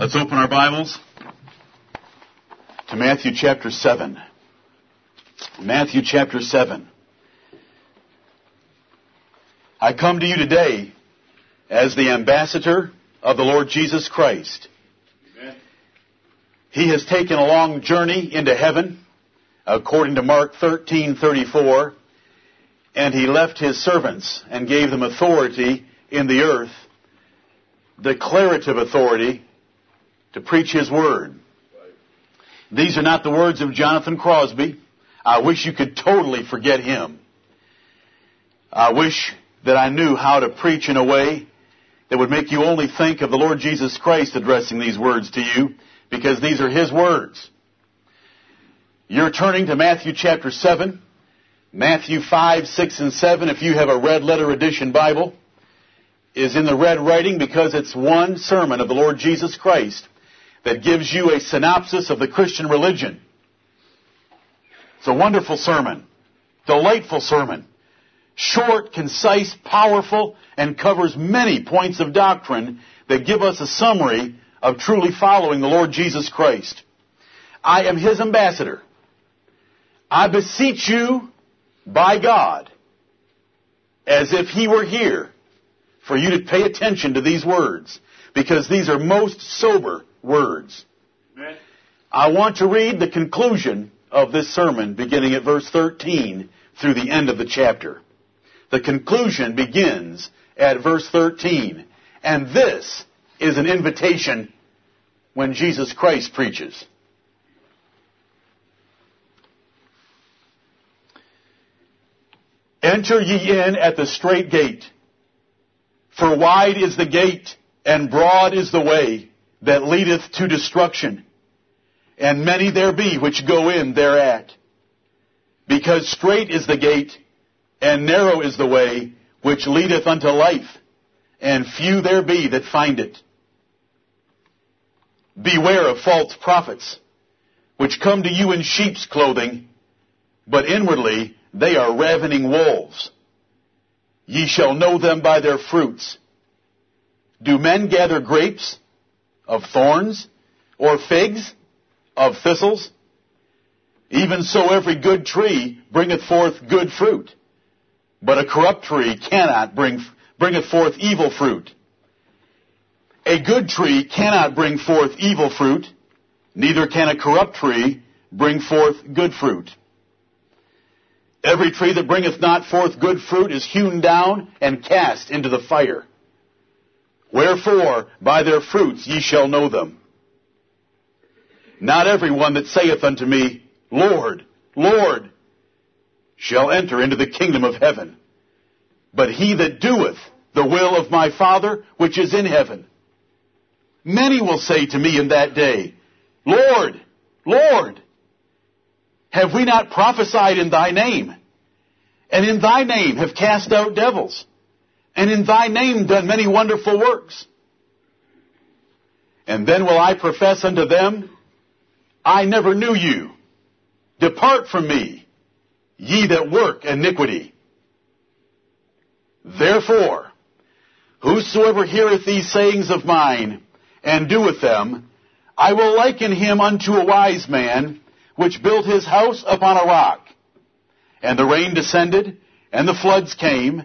Let's open our Bibles to Matthew chapter 7. Matthew chapter 7. I come to you today as the ambassador of the Lord Jesus Christ. Amen. He has taken a long journey into heaven, according to Mark 13:34, and he left his servants and gave them authority in the earth, declarative authority to preach his word. These are not the words of Jonathan Crosby. I wish you could totally forget him. I wish that I knew how to preach in a way that would make you only think of the Lord Jesus Christ addressing these words to you, because these are His words. You're turning to Matthew chapter 7, Matthew 5, 6, and 7, if you have a red letter edition Bible, is in the red writing because it's one sermon of the Lord Jesus Christ that gives you a synopsis of the Christian religion. It's a wonderful sermon. Delightful sermon. Short, concise, powerful, and covers many points of doctrine that give us a summary of truly following the Lord Jesus Christ. I am His ambassador. I beseech you by God as if He were here for you to pay attention to these words because these are most sober words. Amen. I want to read the conclusion of this sermon beginning at verse 13 through the end of the chapter. The conclusion begins at verse 13. And this is an invitation when Jesus Christ preaches. Enter ye in at the strait gate, for wide is the gate, and broad is the way that leadeth to destruction, and many there be which go in thereat. Because strait is the gate, and narrow is the way which leadeth unto life, and few there be that find it. Beware of false prophets, which come to you in sheep's clothing, but inwardly they are ravening wolves. Ye shall know them by their fruits. Do men gather grapes of thorns, or figs of thistles? Even so every good tree bringeth forth good fruit, but a corrupt tree cannot bring, bringeth forth evil fruit. A good tree cannot bring forth evil fruit, neither can a corrupt tree bring forth good fruit. Every tree that bringeth not forth good fruit is hewn down and cast into the fire. Wherefore, by their fruits ye shall know them. Not every one that saith unto me, Lord, Lord, shall enter into the kingdom of heaven, but he that doeth the will of my Father which is in heaven. Many will say to me in that day, Lord, Lord, have we not prophesied in thy name? And in thy name have cast out devils? And in thy name done many wonderful works. And then will I profess unto them, I never knew you. Depart from me, ye that work iniquity. Therefore, whosoever heareth these sayings of mine, and doeth them, I will liken him unto a wise man, which built his house upon a rock. And the rain descended, and the floods came,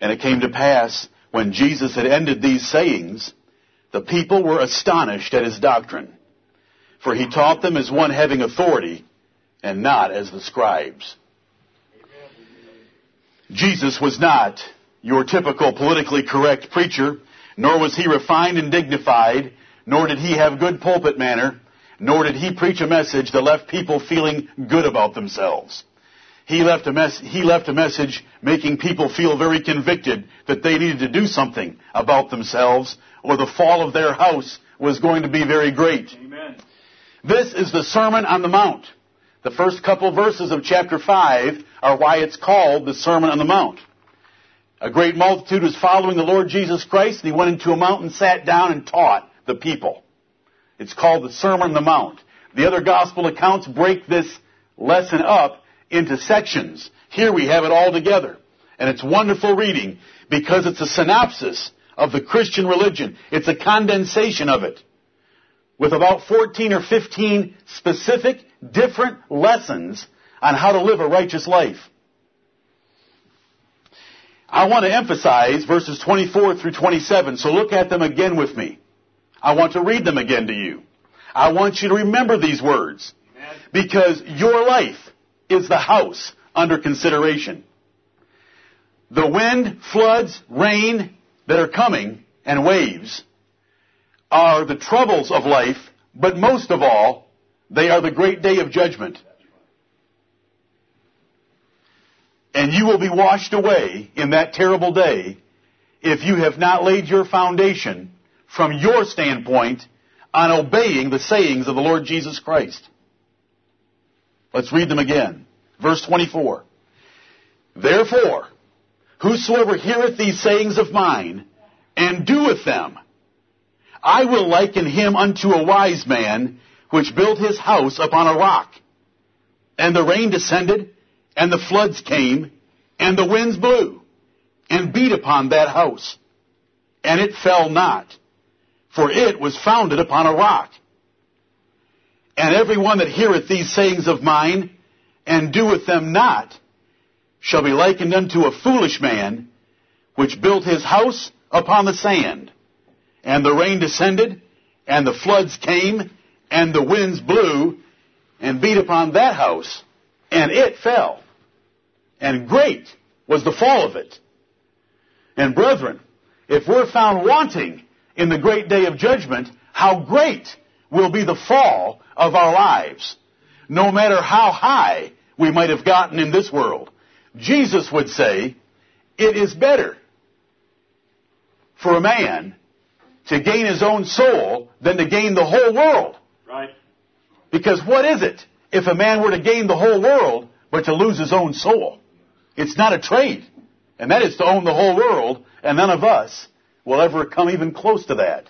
And it came to pass, when Jesus had ended these sayings, the people were astonished at his doctrine. For he taught them as one having authority, and not as the scribes. Jesus was not your typical politically correct preacher, nor was he refined and dignified, nor did he have good pulpit manner, nor did he preach a message that left people feeling good about themselves. He left mess, he left a message making people feel very convicted that they needed to do something about themselves or the fall of their house was going to be very great. Amen. This is the Sermon on the Mount. The first couple verses of chapter 5 are why it's called the Sermon on the Mount. A great multitude was following the Lord Jesus Christ, and he went into a mountain, sat down, and taught the people. It's called the Sermon on the Mount. The other gospel accounts break this lesson up into sections. Here we have it all together. And it's wonderful reading because it's a synopsis of the Christian religion. It's a condensation of it. With about 14 or 15 specific different lessons on how to live a righteous life. I want to emphasize verses 24 through 27, so look at them again with me. I want to read them again to you. I want you to remember these words. Because your life is the house under consideration. The wind, floods, rain that are coming, and waves are the troubles of life, but most of all, they are the great day of judgment. And you will be washed away in that terrible day if you have not laid your foundation from your standpoint on obeying the sayings of the Lord Jesus Christ. Let's read them again. Verse 24. Therefore, whosoever heareth these sayings of mine, and doeth them, I will liken him unto a wise man, which built his house upon a rock. And the rain descended, and the floods came, and the winds blew, and beat upon that house. And it fell not, for it was founded upon a rock. And every one that heareth these sayings of mine, and doeth them not, shall be likened unto a foolish man, which built his house upon the sand. And the rain descended, and the floods came, and the winds blew, and beat upon that house, and it fell. And great was the fall of it. And brethren, if we're found wanting in the great day of judgment, how great will be the fall of our lives, no matter how high we might have gotten in this world. Jesus would say, it is better for a man to gain his own soul than to gain the whole world. Right. Because what is it if a man were to gain the whole world but to lose his own soul? It's not a trade. And that is to own the whole world, and none of us will ever come even close to that.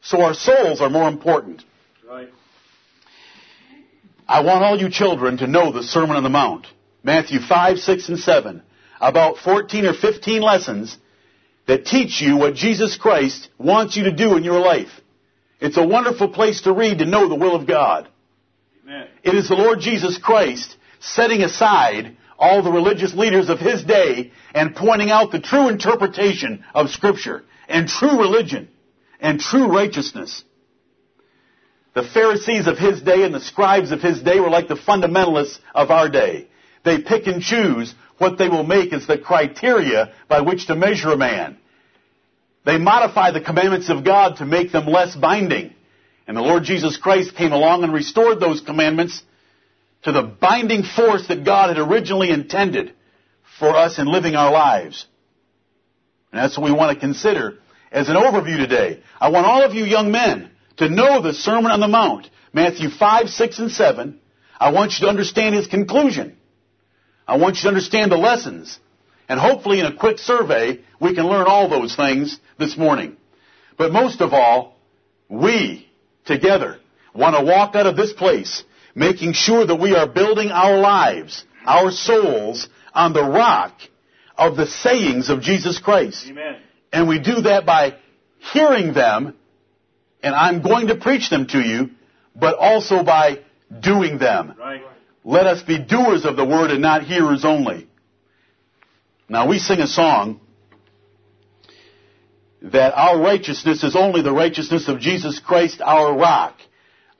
So our souls are more important. Right. I want all you children to know the Sermon on the Mount. Matthew 5, 6, and 7. About 14 or 15 lessons that teach you what Jesus Christ wants you to do in your life. It's a wonderful place to read to know the will of God. Amen. It is the Lord Jesus Christ setting aside all the religious leaders of his day and pointing out the true interpretation of Scripture and true religion and true righteousness. The Pharisees of his day and the scribes of his day were like the fundamentalists of our day. They pick and choose what they will make as the criteria by which to measure a man. They modify the commandments of God to make them less binding. And the Lord Jesus Christ came along and restored those commandments to the binding force that God had originally intended for us in living our lives. And that's what we want to consider as an overview today. I want all of you young men to know the Sermon on the Mount, Matthew 5, 6, and 7. I want you to understand his conclusion. I want you to understand the lessons. And hopefully in a quick survey, we can learn all those things this morning. But most of all, we together want to walk out of this place making sure that we are building our lives, our souls on the rock of the sayings of Jesus Christ. Amen. And we do that by hearing them, and I'm going to preach them to you, but also by doing them. Right. Let us be doers of the word and not hearers only. Now we sing a song that our righteousness is only the righteousness of Jesus Christ, our rock.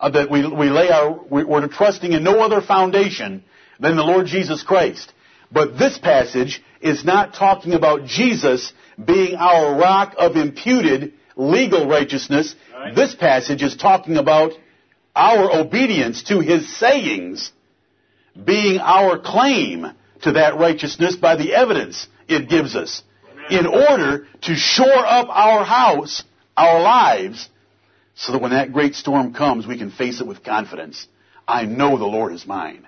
Uh, that we, we lay our, we, we're trusting in no other foundation than the Lord Jesus Christ. But this passage is not talking about Jesus being our rock of imputed legal righteousness. Right. This passage is talking about our obedience to His sayings being our claim to that righteousness by the evidence it gives us in order to shore up our house, our lives, so that when that great storm comes, we can face it with confidence. I know the Lord is mine.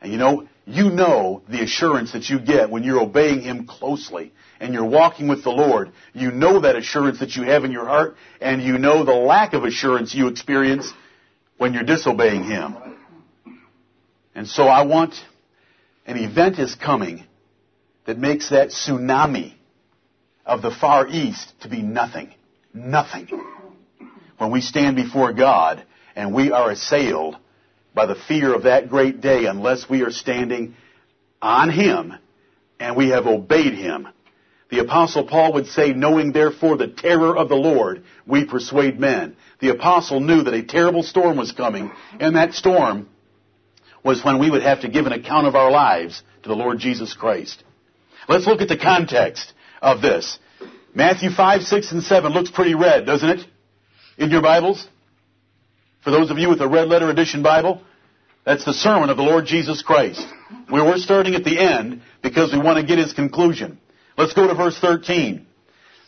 And you know, you know the assurance that you get when you're obeying Him closely and you're walking with the Lord. You know that assurance that you have in your heart and you know the lack of assurance you experience when you're disobeying Him. And so I want an event is coming that makes that tsunami of the Far East to be nothing. Nothing. When we stand before God and we are assailed by the fear of that great day unless we are standing on Him and we have obeyed Him. The apostle Paul would say, knowing therefore the terror of the Lord, we persuade men. The apostle knew that a terrible storm was coming, and that storm was when we would have to give an account of our lives to the Lord Jesus Christ. Let's look at the context of this. Matthew 5, 6, and 7 looks pretty red, doesn't it? In your Bibles? For those of you with a red letter edition Bible, that's the sermon of the Lord Jesus Christ. We were starting at the end because we want to get his conclusion. Let's go to verse 13.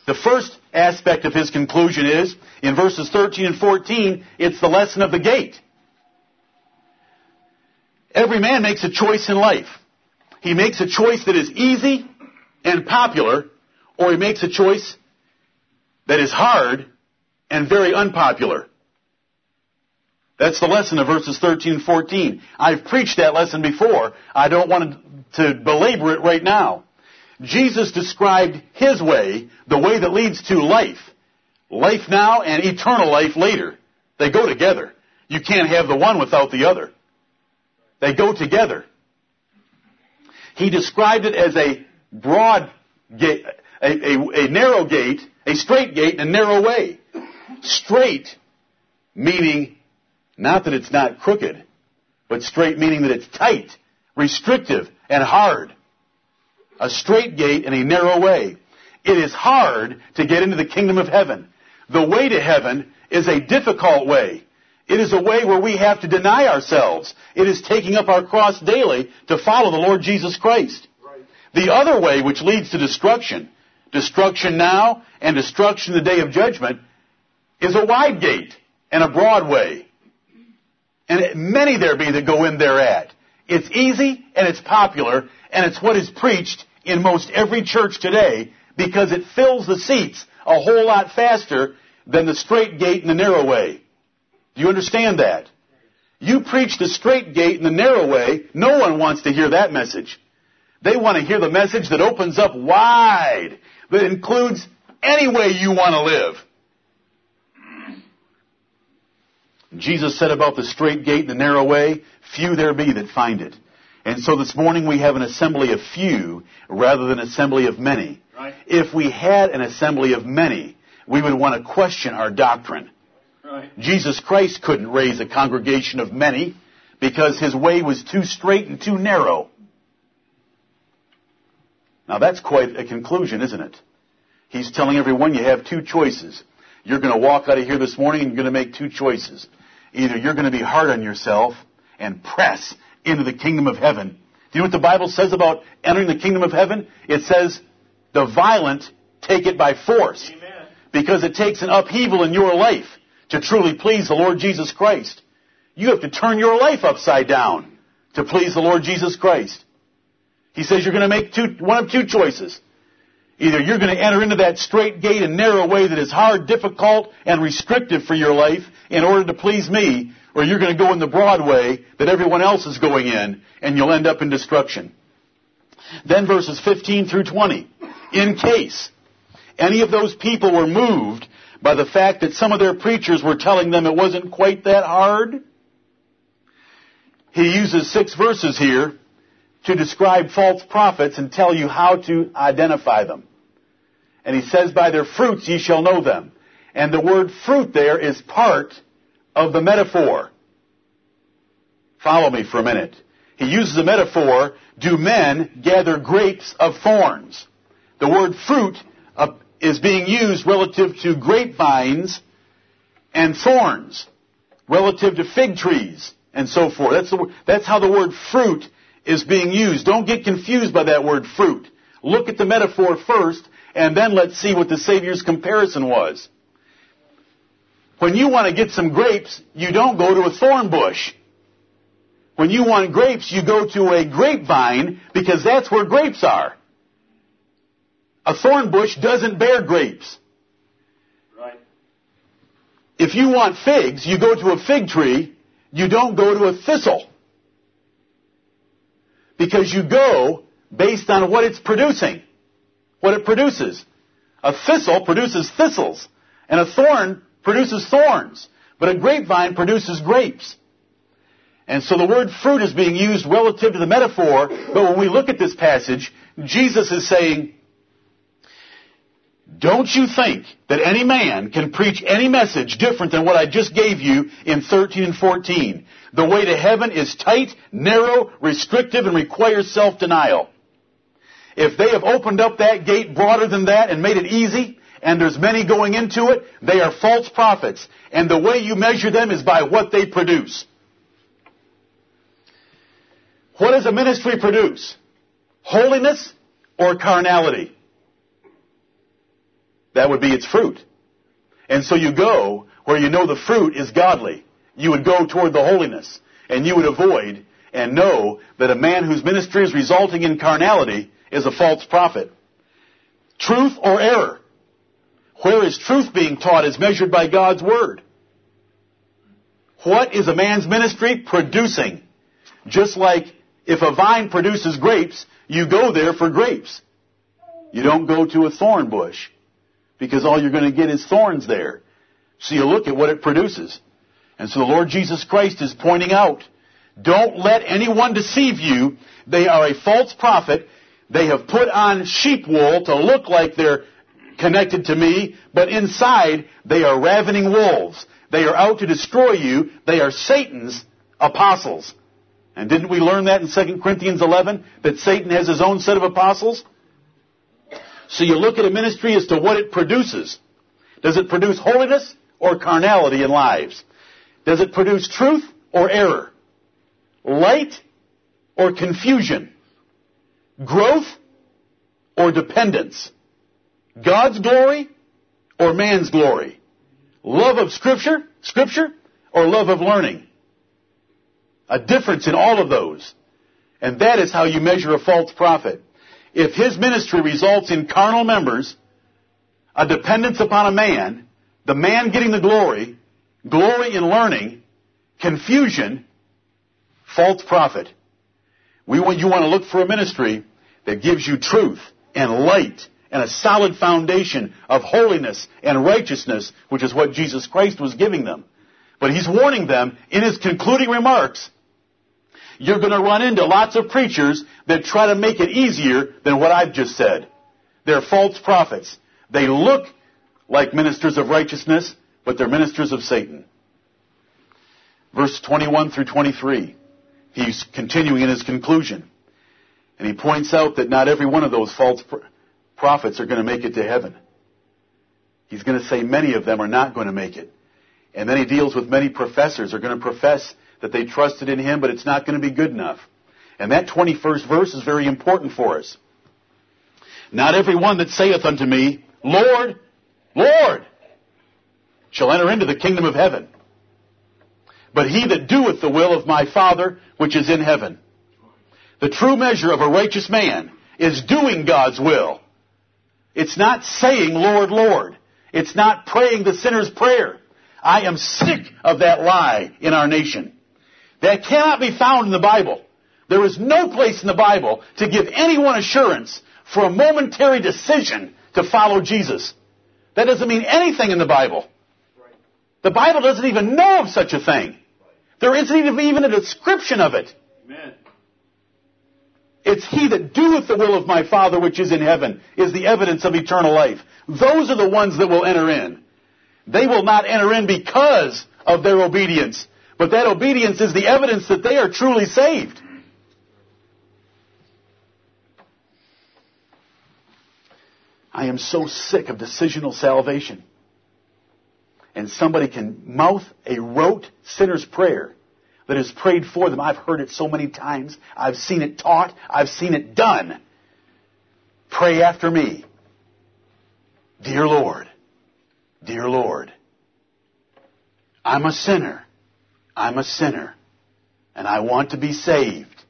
The first aspect of his conclusion is, in verses 13 and 14, it's the lesson of the gate. Every man makes a choice in life. He makes a choice that is easy and popular, or he makes a choice that is hard and very unpopular. That's the lesson of verses 13 and 14. I've preached that lesson before. I don't want to belabor it right now. Jesus described his way, the way that leads to life. Life now and eternal life later. They go together. You can't have the one without the other. They go together. He described it as a broad gate, a, a, a narrow gate, a straight gate, and a narrow way. Straight meaning not that it's not crooked, but straight meaning that it's tight, restrictive, and hard. A straight gate and a narrow way. It is hard to get into the kingdom of heaven. The way to heaven is a difficult way. It is a way where we have to deny ourselves. It is taking up our cross daily to follow the Lord Jesus Christ. Right. The other way, which leads to destruction, destruction now and destruction the day of judgment, is a wide gate and a broad way. And many there be that go in thereat. It's easy and it's popular and it's what is preached in most every church today because it fills the seats a whole lot faster than the straight gate and the narrow way. Do you understand that? You preach the straight gate and the narrow way, no one wants to hear that message. They want to hear the message that opens up wide, that includes any way you want to live. Jesus said about the straight gate and the narrow way, few there be that find it. And so this morning we have an assembly of few rather than an assembly of many. Right. If we had an assembly of many, we would want to question our doctrine. Right. Jesus Christ couldn't raise a congregation of many because his way was too straight and too narrow. Now that's quite a conclusion, isn't it? He's telling everyone you have two choices. You're going to walk out of here this morning and you're going to make two choices. Either you're going to be hard on yourself and press into the kingdom of heaven. Do you know what the Bible says about entering the kingdom of heaven? It says, the violent take it by force. Amen. Because it takes an upheaval in your life to truly please the Lord Jesus Christ. You have to turn your life upside down to please the Lord Jesus Christ. He says you're going to make two, one of two choices. Either you're going to enter into that straight gate and narrow way that is hard, difficult, and restrictive for your life in order to please me, or you're going to go in the broad way that everyone else is going in, and you'll end up in destruction. Then verses 15 through 20. In case any of those people were moved by the fact that some of their preachers were telling them it wasn't quite that hard, he uses six verses here to describe false prophets and tell you how to identify them. And he says, by their fruits ye shall know them. And the word fruit there is part of the metaphor. Follow me for a minute. He uses a metaphor, do men gather grapes of thorns? The word fruit uh, is being used relative to grapevines and thorns, relative to fig trees and so forth. That's, the, that's how the word fruit is being used. Don't get confused by that word fruit. Look at the metaphor first, and then let's see what the Savior's comparison was. When you want to get some grapes, you don't go to a thorn bush. When you want grapes, you go to a grapevine because that's where grapes are. A thorn bush doesn't bear grapes. Right. If you want figs, you go to a fig tree, you don't go to a thistle. Because you go based on what it's producing, what it produces. A thistle produces thistles, and a thorn produces thorns, but a grapevine produces grapes. And so the word fruit is being used relative to the metaphor, but when we look at this passage, Jesus is saying, don't you think that any man can preach any message different than what I just gave you in 13 and 14? The way to heaven is tight, narrow, restrictive, and requires self-denial. If they have opened up that gate broader than that and made it easy, and there's many going into it, they are false prophets. And the way you measure them is by what they produce. What does a ministry produce? Holiness or carnality? That would be its fruit. And so you go where you know the fruit is godly. You would go toward the holiness. And you would avoid and know that a man whose ministry is resulting in carnality is a false prophet. Truth or error? Where is truth being taught is measured by God's Word. What is a man's ministry producing? Just like if a vine produces grapes, you go there for grapes. You don't go to a thorn bush because all you're going to get is thorns there. So you look at what it produces. And so the Lord Jesus Christ is pointing out, don't let anyone deceive you. They are a false prophet. They have put on sheep wool to look like they're connected to me, but inside they are ravening wolves. They are out to destroy you. They are Satan's apostles. And didn't we learn that in 2 Corinthians 11? That Satan has his own set of apostles? So you look at a ministry as to what it produces. Does it produce holiness or carnality in lives? Does it produce truth or error? Light or confusion? Growth or dependence? God's glory or man's glory? Love of scripture, scripture, or love of learning? A difference in all of those. And that is how you measure a false prophet. If his ministry results in carnal members, a dependence upon a man, the man getting the glory, glory in learning, confusion, false prophet. We want, you want to look for a ministry that gives you truth and light and a solid foundation of holiness and righteousness, which is what Jesus Christ was giving them. But he's warning them in his concluding remarks, you're going to run into lots of preachers that try to make it easier than what I've just said. They're false prophets. They look like ministers of righteousness, but they're ministers of Satan. Verse 21 through 23. He's continuing in his conclusion. And he points out that not every one of those false prophets are going to make it to heaven. He's going to say many of them are not going to make it. And then he deals with many professors are going to profess that they trusted in him, but it's not going to be good enough. And that 21st verse is very important for us. Not every one that saith unto me, Lord, Lord, shall enter into the kingdom of heaven. But he that doeth the will of my Father which is in heaven. The true measure of a righteous man is doing God's will. It's not saying, Lord, Lord. It's not praying the sinner's prayer. I am sick of that lie in our nation. That cannot be found in the Bible. There is no place in the Bible to give anyone assurance for a momentary decision to follow Jesus. That doesn't mean anything in the Bible. The Bible doesn't even know of such a thing. There isn't even a description of it. Amen. It's he that doeth the will of my Father which is in heaven is the evidence of eternal life. Those are the ones that will enter in. They will not enter in because of their obedience, but that obedience is the evidence that they are truly saved. I am so sick of decisional salvation. And somebody can mouth a rote sinner's prayer that has prayed for them. I've heard it so many times. I've seen it taught. I've seen it done. Pray after me. Dear Lord, dear Lord, I'm a sinner. I'm a sinner. And I want to be saved.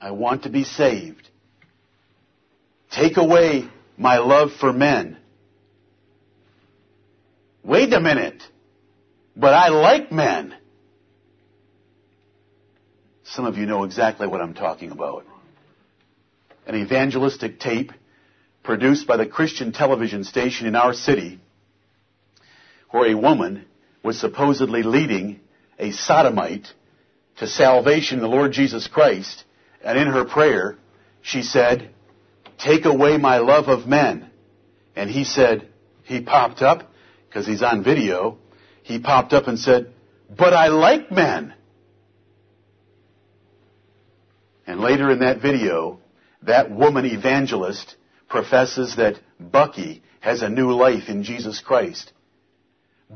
I want to be saved. Take away my love for men. Wait a minute. But I like men. Some of you know exactly what I'm talking about. An evangelistic tape produced by the Christian television station in our city where a woman was supposedly leading a sodomite to salvation in the Lord Jesus Christ. And in her prayer, she said, take away my love of men. And he said, he popped up, because he's on video, he popped up and said, but I like men. And later in that video, that woman evangelist professes that Bucky has a new life in Jesus Christ.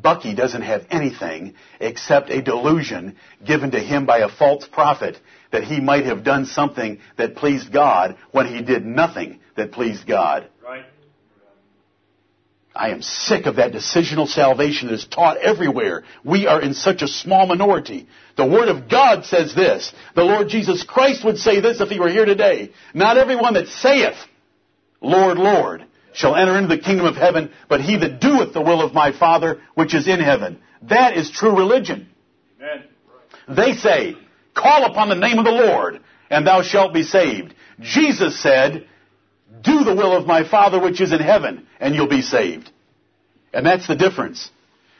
Bucky doesn't have anything except a delusion given to him by a false prophet that he might have done something that pleased God when he did nothing that pleased God. Right. I am sick of that decisional salvation that is taught everywhere. We are in such a small minority. The Word of God says this. The Lord Jesus Christ would say this if He were here today. Not everyone that saith, Lord, Lord, shall enter into the kingdom of heaven, but he that doeth the will of my Father which is in heaven. That is true religion. Amen. They say, call upon the name of the Lord, and thou shalt be saved. Jesus said, do the will of my Father which is in heaven, and you'll be saved. And that's the difference.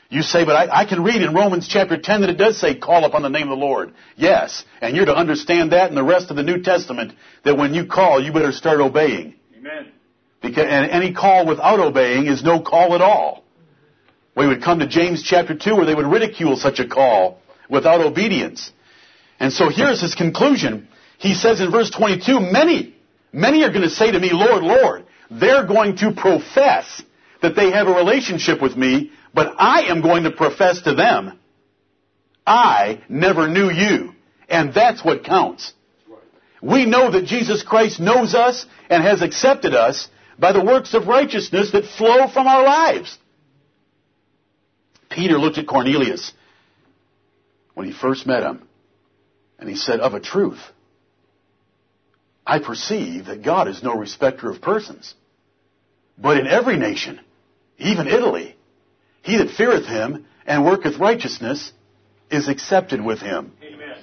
You say, but I, I, can read in Romans chapter 10 that it does say, call upon the name of the Lord. Yes. And you're to understand that in the rest of the New Testament, that when you call, you better start obeying. Amen. Because, and any call without obeying is no call at all. We would come to James chapter 2 where they would ridicule such a call without obedience. And so here's his conclusion. He says in verse 22, many, many are going to say to me, Lord, Lord. They're going to profess that they have a relationship with me, but I am going to profess to them, I never knew you. And that's what counts. We know that Jesus Christ knows us and has accepted us by the works of righteousness that flow from our lives. Peter looked at Cornelius when he first met him, and he said, Of a truth, I perceive that God is no respecter of persons, but in every nation, even Italy, he that feareth him and worketh righteousness is accepted with him. Amen.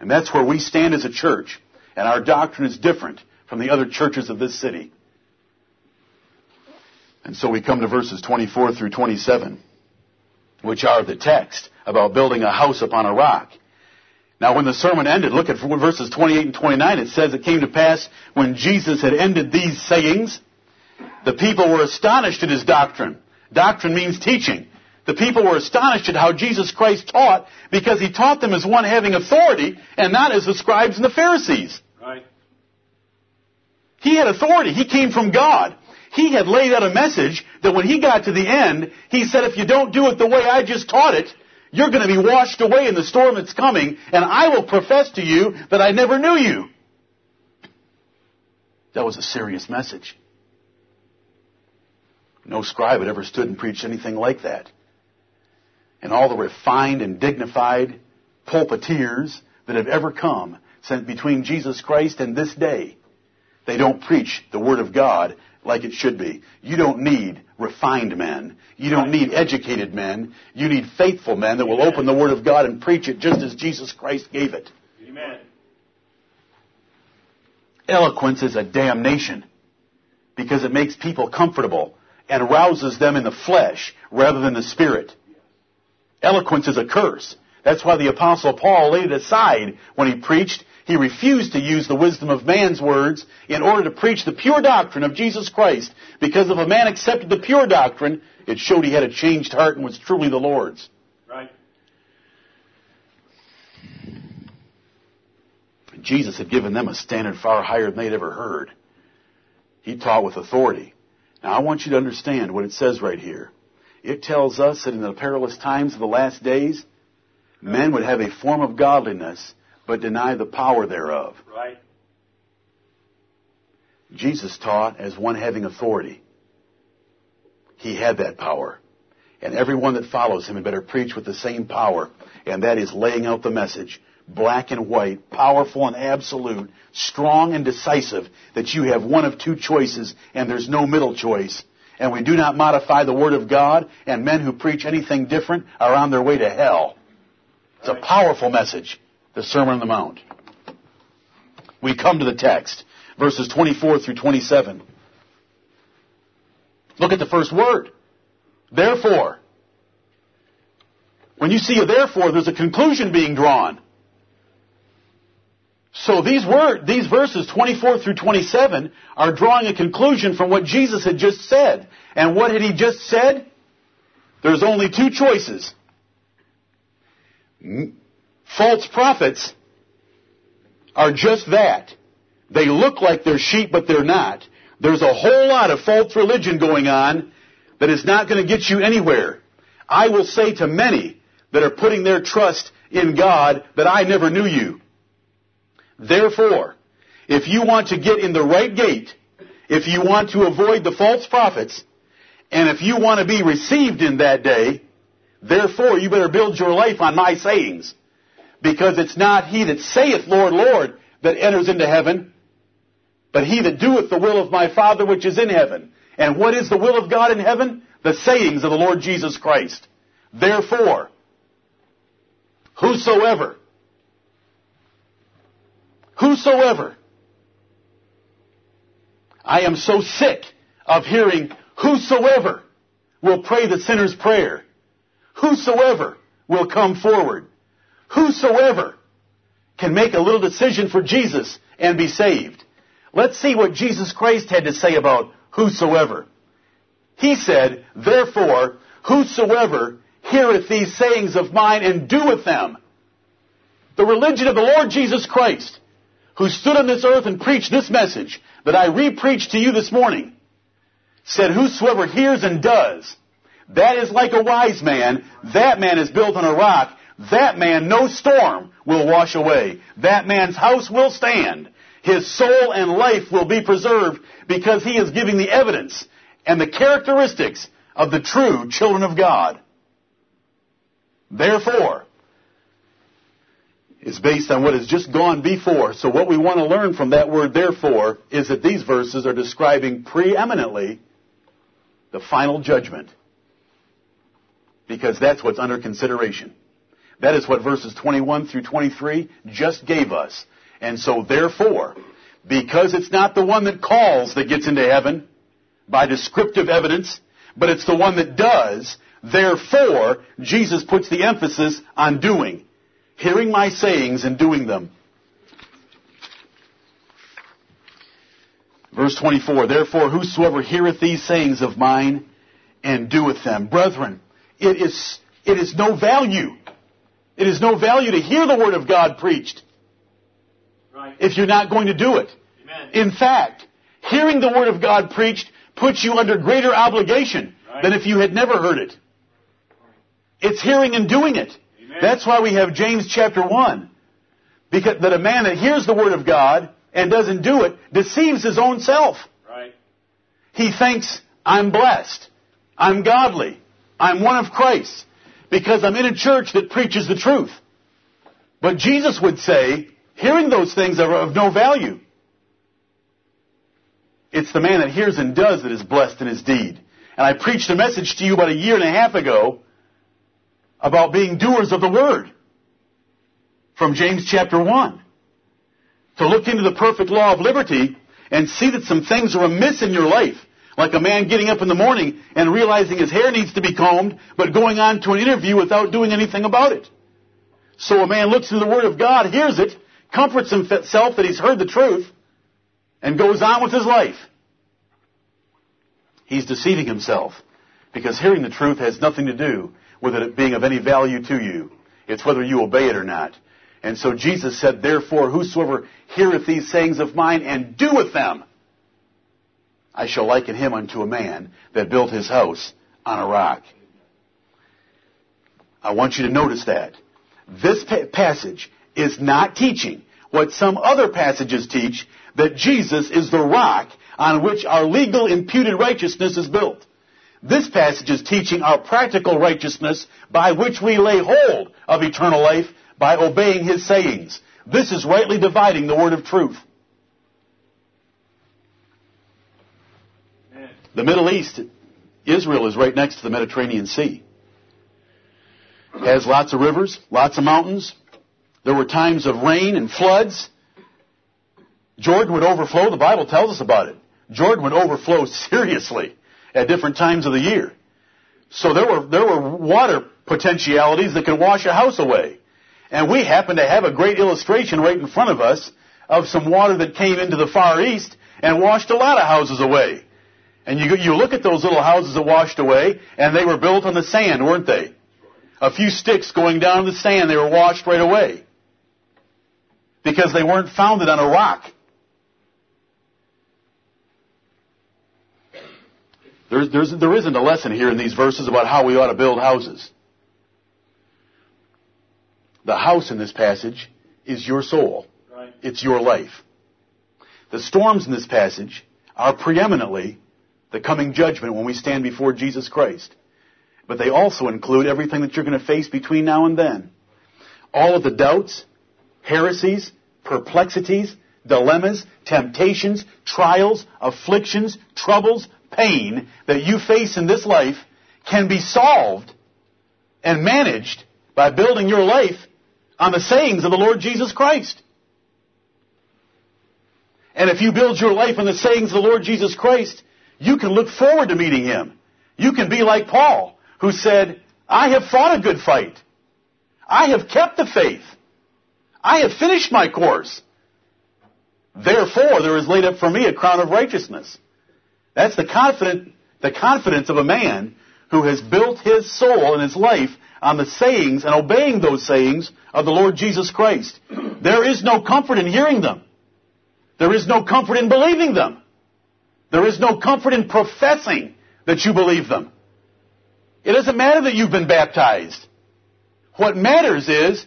And that's where we stand as a church. And our doctrine is different from the other churches of this city. And so we come to verses 24 through 27, which are the text about building a house upon a rock. Now when the sermon ended, look at verses 28 and 29, it says it came to pass when Jesus had ended these sayings, the people were astonished at his doctrine. Doctrine means teaching. The people were astonished at how Jesus Christ taught because he taught them as one having authority and not as the scribes and the Pharisees. He had authority. He came from God. He had laid out a message that when he got to the end, he said, if you don't do it the way I just taught it, you're going to be washed away in the storm that's coming, and I will profess to you that I never knew you. That was a serious message. No scribe had ever stood and preached anything like that. And all the refined and dignified pulpiteers that have ever come sent between Jesus Christ and this day, they don't preach the Word of God like it should be. You don't need refined men. You don't need educated men. You need faithful men that will open the Word of God and preach it just as Jesus Christ gave it. Amen. Eloquence is a damnation because it makes people comfortable and rouses them in the flesh rather than the spirit. Eloquence is a curse. That's why the apostle Paul laid it aside when he preached. He refused to use the wisdom of man's words in order to preach the pure doctrine of Jesus Christ. Because if a man accepted the pure doctrine, it showed he had a changed heart and was truly the Lord's. Right. Jesus had given them a standard far higher than they'd ever heard. He taught with authority. Now I want you to understand what it says right here. It tells us that in the perilous times of the last days, Men would have a form of godliness, but deny the power thereof. Right. Jesus taught as one having authority. He had that power. And everyone that follows him had better preach with the same power, and that is laying out the message. Black and white, powerful and absolute, strong and decisive, that you have one of two choices and there's no middle choice. And we do not modify the Word of God, and men who preach anything different are on their way to hell. It's a powerful message, the Sermon on the Mount. We come to the text, verses 24 through 27. Look at the first word. Therefore. When you see a therefore, there's a conclusion being drawn. So these word, these verses 24 through 27 are drawing a conclusion from what Jesus had just said. And what had he just said? There's only two choices. False prophets are just that. They look like they're sheep, but they're not. There's a whole lot of false religion going on that is not going to get you anywhere. I will say to many that are putting their trust in God that I never knew you. Therefore, if you want to get in the right gate, if you want to avoid the false prophets, and if you want to be received in that day, therefore you better build your life on my sayings. Because it's not he that saith, Lord, Lord, that enters into heaven, but he that doeth the will of my Father which is in heaven. And what is the will of God in heaven? The sayings of the Lord Jesus Christ. Therefore, whosoever Whosoever. I am so sick of hearing whosoever will pray the sinner's prayer. Whosoever will come forward. Whosoever can make a little decision for Jesus and be saved. Let's see what Jesus Christ had to say about whosoever. He said, Therefore, whosoever heareth these sayings of mine and doeth them. The religion of the Lord Jesus Christ who stood on this earth and preached this message that I re-preached to you this morning, said, Whosoever hears and does, that is like a wise man. That man is built on a rock. That man no storm will wash away. That man's house will stand. His soul and life will be preserved because he is giving the evidence and the characteristics of the true children of God. Therefore, is based on what has just gone before. So what we want to learn from that word therefore is that these verses are describing preeminently the final judgment. Because that's what's under consideration. That is what verses 21 through 23 just gave us. And so therefore, because it's not the one that calls that gets into heaven by descriptive evidence, but it's the one that does, therefore, Jesus puts the emphasis on doing hearing my sayings and doing them. Verse 24, therefore whosoever heareth these sayings of mine and doeth them. Brethren, it is, it is no value. It is no value to hear the word of God preached. Right. If you're not going to do it. Amen. In fact, hearing the word of God preached puts you under greater obligation Right. than if you had never heard it. It's hearing and doing it. Amen. That's why we have James chapter 1. Because that a man that hears the word of God and doesn't do it deceives his own self. Right. He thinks, I'm blessed. I'm godly. I'm one of Christ. Because I'm in a church that preaches the truth. But Jesus would say, hearing those things are of no value. It's the man that hears and does that is blessed in his deed. And I preached a message to you about a year and a half ago about being doers of the word from James chapter 1. To look into the perfect law of liberty and see that some things are amiss in your life. Like a man getting up in the morning and realizing his hair needs to be combed, but going on to an interview without doing anything about it. So a man looks into the Word of God, hears it, comforts himself that he's heard the truth, and goes on with his life. He's deceiving himself because hearing the truth has nothing to do with it being of any value to you. It's whether you obey it or not. And so Jesus said, Therefore, whosoever heareth these sayings of mine and doeth them, I shall liken him unto a man that built his house on a rock. I want you to notice that. This pa- passage is not teaching what some other passages teach that Jesus is the rock on which our legal imputed righteousness is built. This passage is teaching our practical righteousness by which we lay hold of eternal life by obeying His sayings. This is rightly dividing the word of truth. The Middle East, Israel is right next to the Mediterranean Sea. Has lots of rivers, lots of mountains. There were times of rain and floods. Jordan would overflow. The Bible tells us about it. Jordan would overflow seriously at different times of the year. So there were, there were water potentialities that could wash a house away. And we happen to have a great illustration right in front of us of some water that came into the Far East and washed a lot of houses away. And you, you look at those little houses that washed away, and they were built on the sand, weren't they? A few sticks going down the sand, they were washed right away. Because they weren't founded on a rock. There's, there's, there isn't a lesson here in these verses about how we ought to build houses. The house in this passage is your soul. Right. It's your life. The storms in this passage are preeminently the coming judgment when we stand before Jesus Christ. But they also include everything that you're going to face between now and then. All of the doubts, heresies, perplexities, dilemmas, temptations, trials, afflictions, troubles, pain that you face in this life can be solved and managed by building your life on the sayings of the Lord Jesus Christ. And if you build your life on the sayings of the Lord Jesus Christ, you can look forward to meeting Him. You can be like Paul, who said, I have fought a good fight. I have kept the faith. I have finished my course. Therefore, there is laid up for me a crown of righteousness. That's the confident, the confidence of a man who has built his soul and his life on the sayings and obeying those sayings of the Lord Jesus Christ. There is no comfort in hearing them. There is no comfort in believing them. There is no comfort in professing that you believe them. It doesn't matter that you've been baptized. What matters is,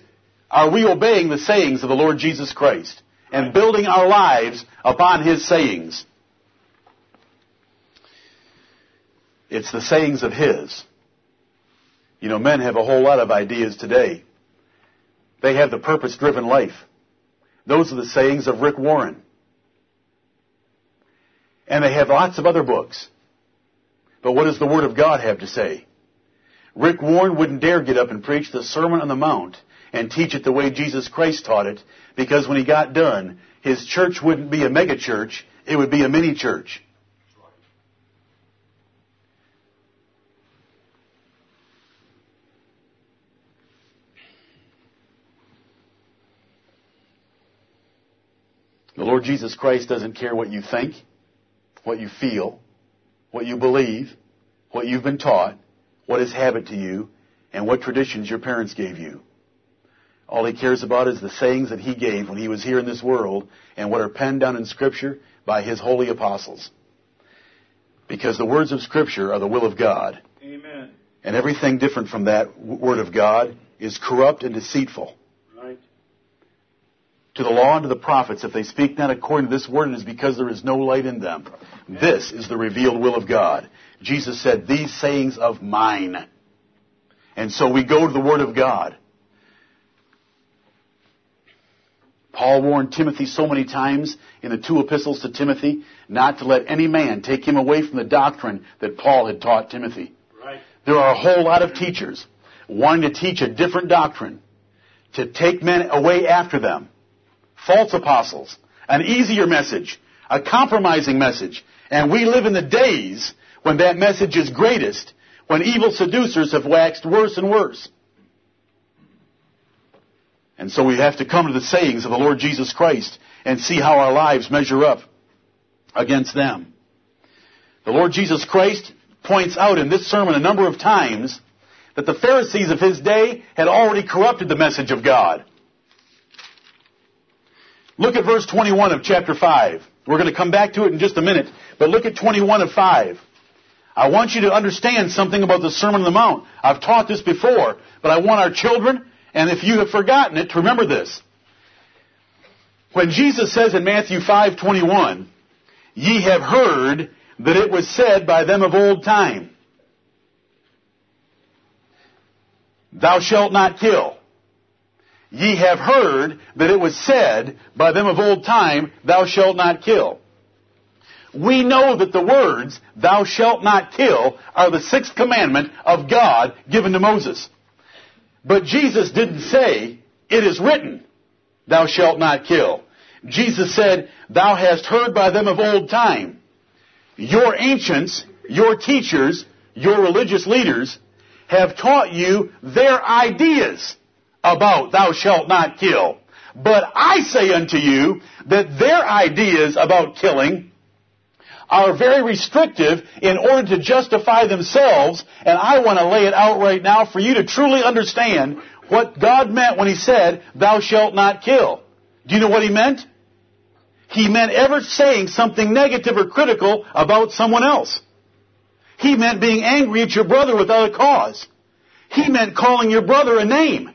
are we obeying the sayings of the Lord Jesus Christ and building our lives upon His sayings? It's the sayings of His. You know, men have a whole lot of ideas today. They have the purpose driven life. Those are the sayings of Rick Warren. And they have lots of other books. But what does the Word of God have to say? Rick Warren wouldn't dare get up and preach the Sermon on the Mount and teach it the way Jesus Christ taught it because when he got done, his church wouldn't be a mega church, it would be a mini church. The Lord Jesus Christ doesn't care what you think, what you feel, what you believe, what you've been taught, what is habit to you, and what traditions your parents gave you. All he cares about is the sayings that he gave when he was here in this world and what are penned down in Scripture by his holy apostles. Because the words of Scripture are the will of God. Amen. And everything different from that Word of God is corrupt and deceitful. To the law and to the prophets, if they speak not according to this word, it is because there is no light in them. This is the revealed will of God. Jesus said, These sayings of mine. And so we go to the Word of God. Paul warned Timothy so many times in the two epistles to Timothy not to let any man take him away from the doctrine that Paul had taught Timothy. Right. There are a whole lot of teachers wanting to teach a different doctrine, to take men away after them. False apostles, an easier message, a compromising message. And we live in the days when that message is greatest, when evil seducers have waxed worse and worse. And so we have to come to the sayings of the Lord Jesus Christ and see how our lives measure up against them. The Lord Jesus Christ points out in this sermon a number of times that the Pharisees of his day had already corrupted the message of God. Look at verse 21 of chapter 5. We're going to come back to it in just a minute, but look at 21 of 5. I want you to understand something about the Sermon on the Mount. I've taught this before, but I want our children And if you have forgotten it, to remember this. When Jesus says in Matthew 5:21, "Ye have heard that it was said by them of old time, Thou shalt not kill. Ye have heard that it was said by them of old time, Thou shalt not kill." We know that the words, Thou shalt not kill, are the sixth commandment of God given to Moses. But Jesus didn't say, It is written, Thou shalt not kill. Jesus said, Thou hast heard by them of old time. Your ancients, your teachers, your religious leaders have taught you their ideas about thou shalt not kill. But I say unto you that their ideas about killing are very restrictive in order to justify themselves, and I want to lay it out right now for you to truly understand what God meant when He said, thou shalt not kill. Do you know what He meant? He meant ever saying something negative or critical about someone else. He meant being angry at your brother without a cause. He meant calling your brother a name.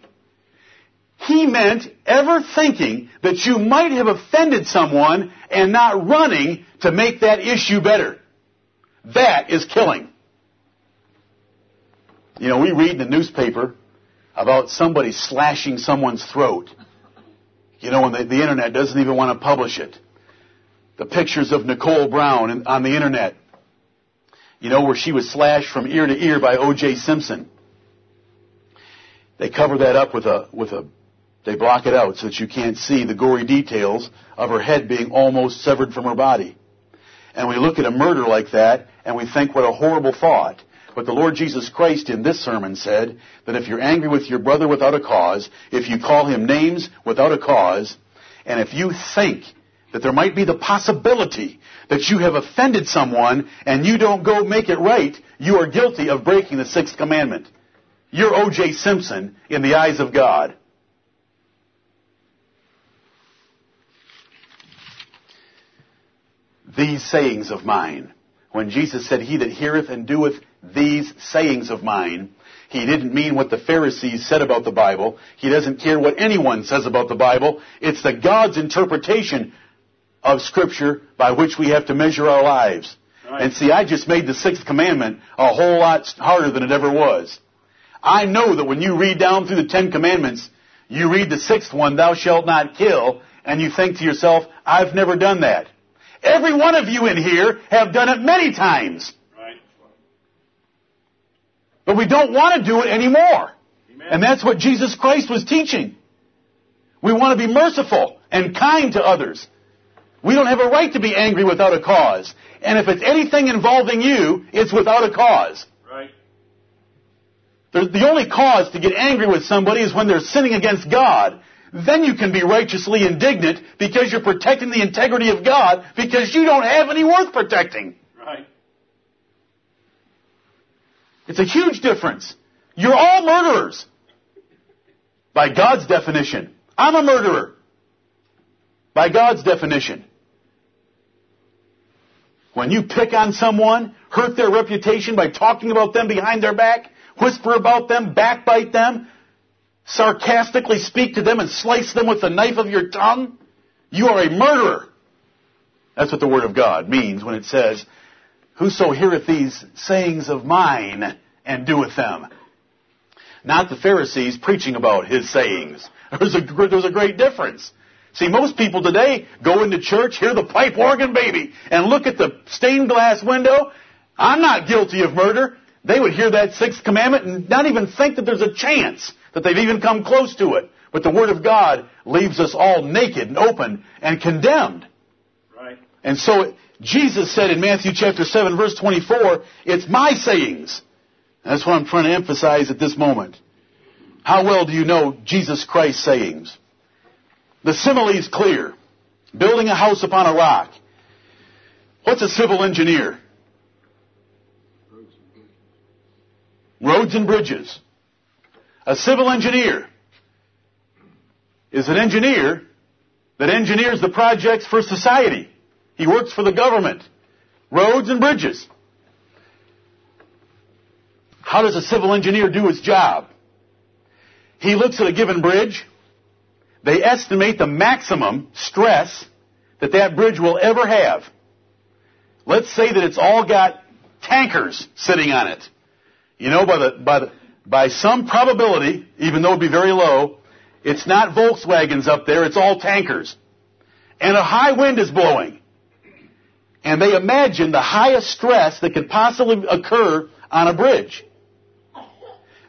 He meant ever thinking that you might have offended someone and not running to make that issue better. That is killing. You know, we read in the newspaper about somebody slashing someone's throat. You know, when the, the internet doesn't even want to publish it. The pictures of Nicole Brown on the internet. You know, where she was slashed from ear to ear by O.J. Simpson. They cover that up with a, with a they block it out so that you can't see the gory details of her head being almost severed from her body. And we look at a murder like that and we think what a horrible thought. But the Lord Jesus Christ in this sermon said that if you're angry with your brother without a cause, if you call him names without a cause, and if you think that there might be the possibility that you have offended someone and you don't go make it right, you are guilty of breaking the sixth commandment. You're O.J. Simpson in the eyes of God. These sayings of mine. When Jesus said, He that heareth and doeth these sayings of mine, he didn't mean what the Pharisees said about the Bible. He doesn't care what anyone says about the Bible. It's the God's interpretation of Scripture by which we have to measure our lives. Right. And see, I just made the sixth commandment a whole lot harder than it ever was. I know that when you read down through the Ten Commandments, you read the sixth one, thou shalt not kill, and you think to yourself, I've never done that. Every one of you in here have done it many times. Right. But we don't want to do it anymore. Amen. And that's what Jesus Christ was teaching. We want to be merciful and kind to others. We don't have a right to be angry without a cause. And if it's anything involving you, it's without a cause. Right. The only cause to get angry with somebody is when they're sinning against God. Then you can be righteously indignant because you're protecting the integrity of God because you don't have any worth protecting. Right. It's a huge difference. You're all murderers. By God's definition. I'm a murderer. By God's definition. When you pick on someone, hurt their reputation by talking about them behind their back, whisper about them, backbite them, sarcastically speak to them and slice them with the knife of your tongue, you are a murderer. That's what the Word of God means when it says, Whoso heareth these sayings of mine and doeth them. Not the Pharisees preaching about his sayings. There's a, there's a great difference. See, most people today go into church, hear the pipe organ baby, and look at the stained glass window. I'm not guilty of murder. They would hear that sixth commandment and not even think that there's a chance that they've even come close to it. But the Word of God leaves us all naked and open and condemned. Right. And so Jesus said in Matthew chapter 7 verse 24, it's my sayings. that's what I'm trying to emphasize at this moment. How well do you know Jesus Christ's sayings? The simile is clear. Building a house upon a rock. What's a civil engineer? Roads and bridges. A civil engineer is an engineer that engineers the projects for society. He works for the government. Roads and bridges. How does a civil engineer do his job? He looks at a given bridge. They estimate the maximum stress that that bridge will ever have. Let's say that it's all got tankers sitting on it. You know, by the, by the, by some probability, even though it'd be very low, it's not Volkswagens up there, it's all tankers. And a high wind is blowing. And they imagine the highest stress that could possibly occur on a bridge.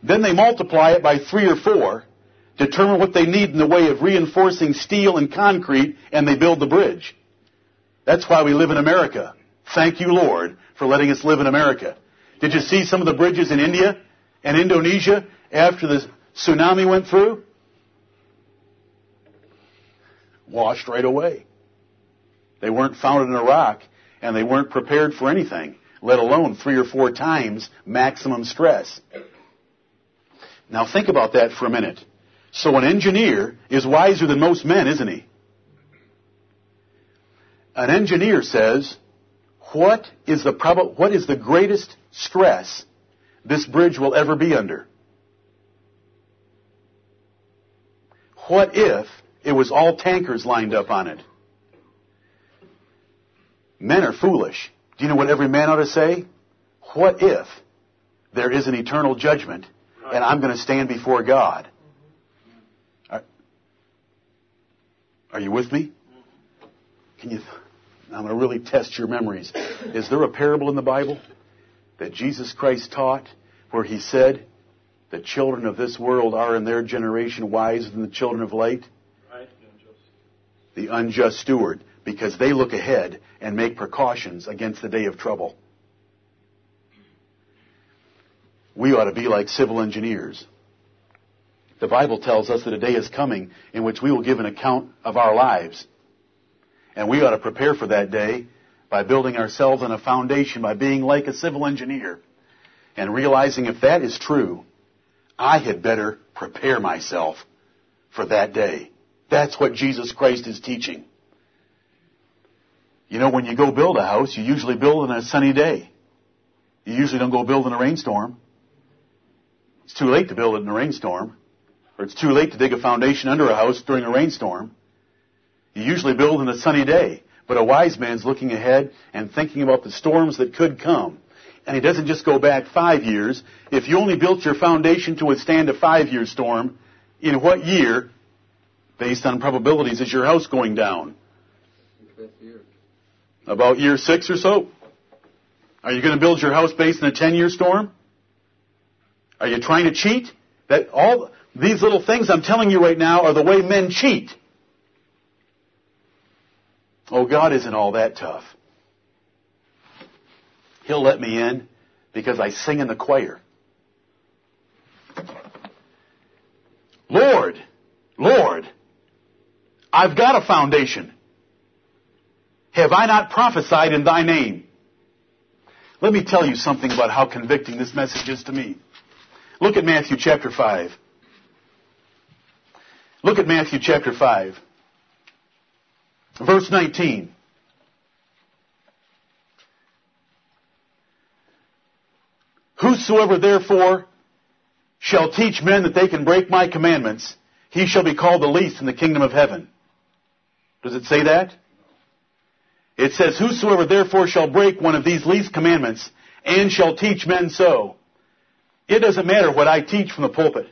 Then they multiply it by three or four, determine what they need in the way of reinforcing steel and concrete, and they build the bridge. That's why we live in America. Thank you, Lord, for letting us live in America. Did you see some of the bridges in India and Indonesia after the tsunami went through? Washed right away. They weren't founded in rock, and they weren't prepared for anything, let alone three or four times maximum stress. Now think about that for a minute. So an engineer is wiser than most men, isn't he? An engineer says, what is the prob- what is the greatest stress this bridge will ever be under? What if it was all tankers lined up on it? Men are foolish. Do you know what every man ought to say? What if there is an eternal judgment and I'm going to stand before God? Are, are you with me? Can you? I'm going to really test your memories. Is there a parable in the Bible that Jesus Christ taught where he said, the children of this world are in their generation wiser than the children of light? Right. The unjust steward, because they look ahead and make precautions against the day of trouble. We ought to be like civil engineers. The Bible tells us that a day is coming in which we will give an account of our lives. And we ought to prepare for that day by building ourselves on a foundation, by being like a civil engineer, and realizing if that is true, I had better prepare myself for that day. That's what Jesus Christ is teaching. You know, when you go build a house, you usually build on a sunny day. You usually don't go build in a rainstorm. It's too late to build it in a rainstorm. Or it's too late to dig a foundation under a house during a rainstorm. You usually build in a sunny day. But a wise man's looking ahead and thinking about the storms that could come. And he doesn't just go back five years. If you only built your foundation to withstand a five year storm, in what year, based on probabilities, is your house going down? About year six or so? Are you going to build your house based on a 10 year storm? Are you trying to cheat? That all these little things I'm telling you right now are the way men cheat. Oh, God isn't all that tough. He'll let me in because I sing in the choir. Lord, Lord, I've got a foundation. Have I not prophesied in thy name? Let me tell you something about how convicting this message is to me. Look at Matthew chapter 5. Look at Matthew chapter 5. Verse 19. Whosoever therefore shall teach men that they can break my commandments, he shall be called the least in the kingdom of heaven. Does it say that? It says, Whosoever therefore shall break one of these least commandments and shall teach men so. It doesn't matter what I teach from the pulpit.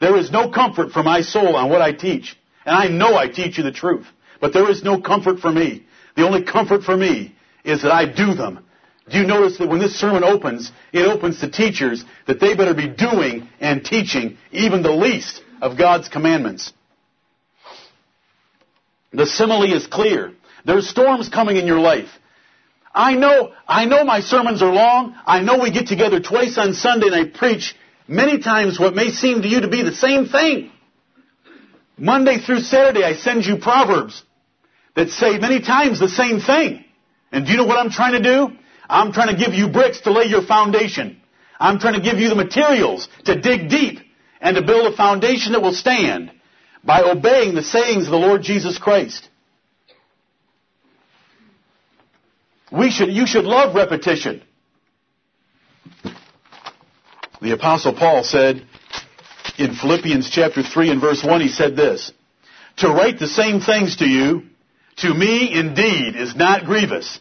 There is no comfort for my soul on what I teach. And I know I teach you the truth. But there is no comfort for me. The only comfort for me is that I do them. Do you notice that when this sermon opens, it opens to teachers that they better be doing and teaching even the least of God's commandments. The simile is clear. There's storms coming in your life. I know, I know my sermons are long. I know we get together twice on Sunday and I preach many times what may seem to you to be the same thing. Monday through Saturday I send you Proverbs that say many times the same thing. And do you know what I'm trying to do? I'm trying to give you bricks to lay your foundation. I'm trying to give you the materials to dig deep and to build a foundation that will stand by obeying the sayings of the Lord Jesus Christ. We should, you should love repetition. The apostle Paul said in Philippians chapter 3 and verse 1, he said this, To write the same things to you, to me indeed is not grievous,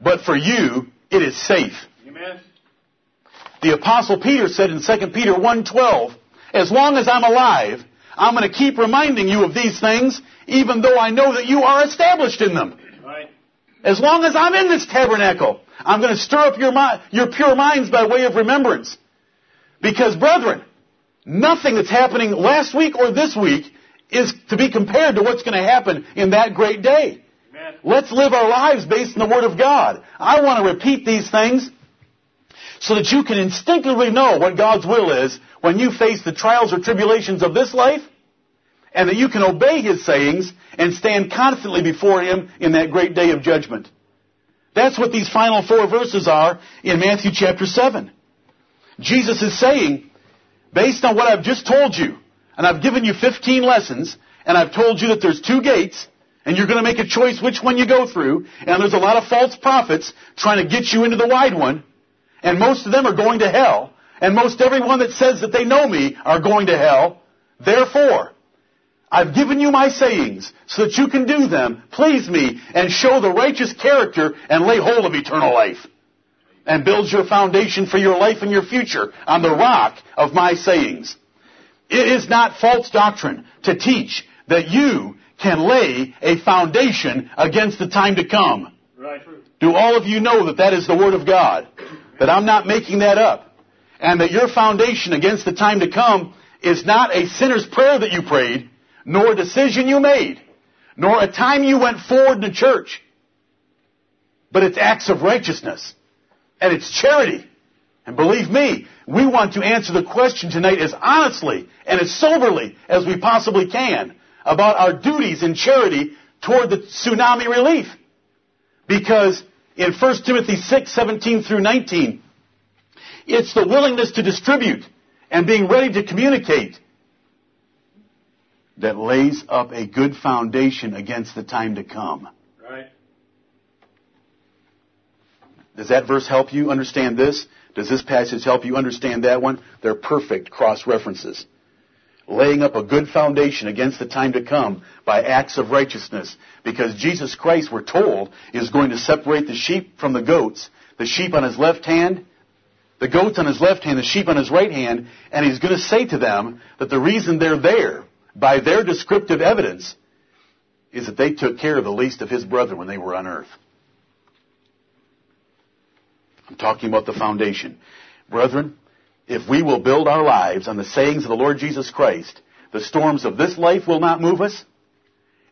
but for you it is safe. Amen. The apostle Peter said in 2 Peter 1:12, as long as I'm alive, I'm going to keep reminding you of these things, even though I know that you are established in them. Right. As long as I'm in this tabernacle, I'm going to stir up your, mi- your pure minds by way of remembrance. Because brethren, nothing that's happening last week or this week is to be compared to what's going to happen in that great day. Amen. Let's live our lives based on the Word of God. I want to repeat these things so that you can instinctively know what God's will is when you face the trials or tribulations of this life and that you can obey His sayings and stand confidently before Him in that great day of judgment. That's what these final four verses are in Matthew chapter 7. Jesus is saying, based on what I've just told you, and I've given you 15 lessons, and I've told you that there's two gates, and you're going to make a choice which one you go through, and there's a lot of false prophets trying to get you into the wide one, and most of them are going to hell, and most everyone that says that they know me are going to hell. Therefore, I've given you my sayings so that you can do them, please me, and show the righteous character and lay hold of eternal life. And build your foundation for your life and your future on the rock of my sayings. It is not false doctrine to teach that you can lay a foundation against the time to come. Right. Do all of you know that that is the Word of God? That I'm not making that up. And that your foundation against the time to come is not a sinner's prayer that you prayed, nor a decision you made, nor a time you went forward to church. But it's acts of righteousness. And it's charity. And believe me, we want to answer the question tonight as honestly and as soberly as we possibly can about our duties in charity toward the tsunami relief. Because in 1 Timothy 6, 17 through 19, it's the willingness to distribute and being ready to communicate that lays up a good foundation against the time to come. Right. Does that verse help you understand this? Does this passage help you understand that one? They're perfect cross references. Laying up a good foundation against the time to come by acts of righteousness. Because Jesus Christ, we're told, is going to separate the sheep from the goats. The sheep on his left hand, the goats on his left hand, the sheep on his right hand, and he's going to say to them that the reason they're there, by their descriptive evidence, is that they took care of the least of his brethren when they were on earth. I'm talking about the foundation. Brethren, if we will build our lives on the sayings of the Lord Jesus Christ, the storms of this life will not move us,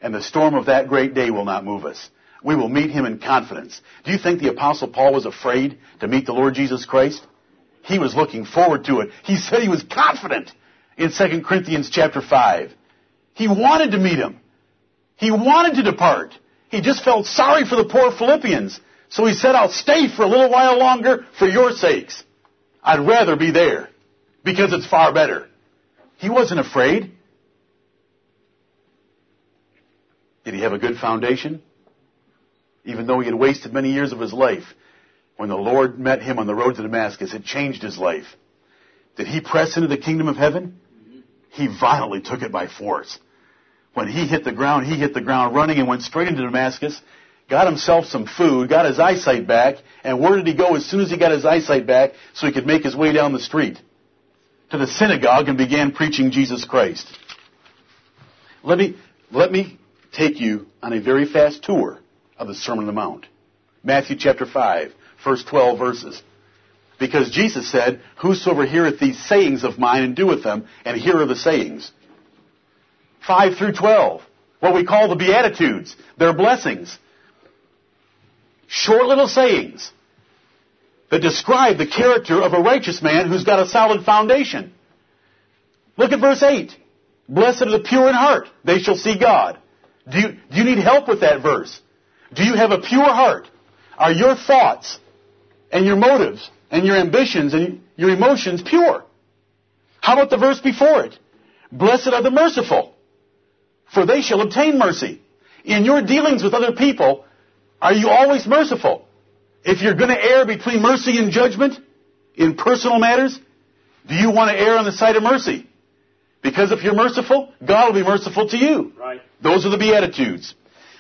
and the storm of that great day will not move us. We will meet him in confidence. Do you think the apostle Paul was afraid to meet the Lord Jesus Christ? He was looking forward to it. He said he was confident in 2 Corinthians chapter 5. He wanted to meet him. He wanted to depart. He just felt sorry for the poor Philippians. So he said, I'll stay for a little while longer for your sakes. I'd rather be there because it's far better. He wasn't afraid. Did he have a good foundation? Even though he had wasted many years of his life, when the Lord met him on the road to Damascus, it changed his life. Did he press into the kingdom of heaven? He violently took it by force. When he hit the ground, he hit the ground running and went straight into Damascus, got himself some food, got his eyesight back, and where did he go as soon as he got his eyesight back so he could make his way down the street? To the synagogue and began preaching Jesus Christ. Let me, let me take you on a very fast tour of the Sermon on the Mount. Matthew chapter 5, first 12 verses. Because Jesus said, Whosoever heareth these sayings of mine and doeth them, and here are the sayings. 5 through 12. What we call the Beatitudes. Their blessings. Short little sayings that describe the character of a righteous man who's got a solid foundation. Look at verse 8. Blessed are the pure in heart. They shall see God. Do you, do you need help with that verse? Do you have a pure heart? Are your thoughts and your motives and your ambitions and your emotions pure? How about the verse before it? Blessed are the merciful, for they shall obtain mercy. In your dealings with other people, are you always merciful? If you're going to err between mercy and judgment in personal matters, Do you want to err on the side of mercy? Because if you're merciful, God will be merciful to you. Right. Those are the Beatitudes.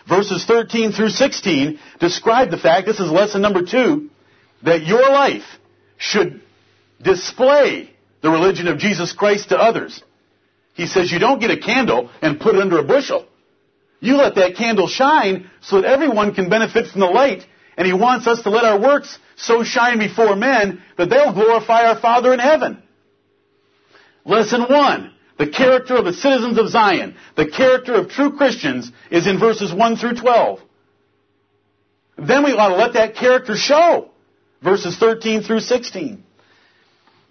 Verses 13 through 16 describe the fact, this is lesson number two, that your life should display the religion of Jesus Christ to others. He says you don't get a candle and put it under a bushel. You let that candle shine so that everyone can benefit from the light. And He wants us to let our works so shine before men that they'll glorify our Father in heaven. Lesson one. The character of the citizens of Zion, the character of true Christians is in verses 1 through 12. Then we ought to let that character show. Verses 13 through 16.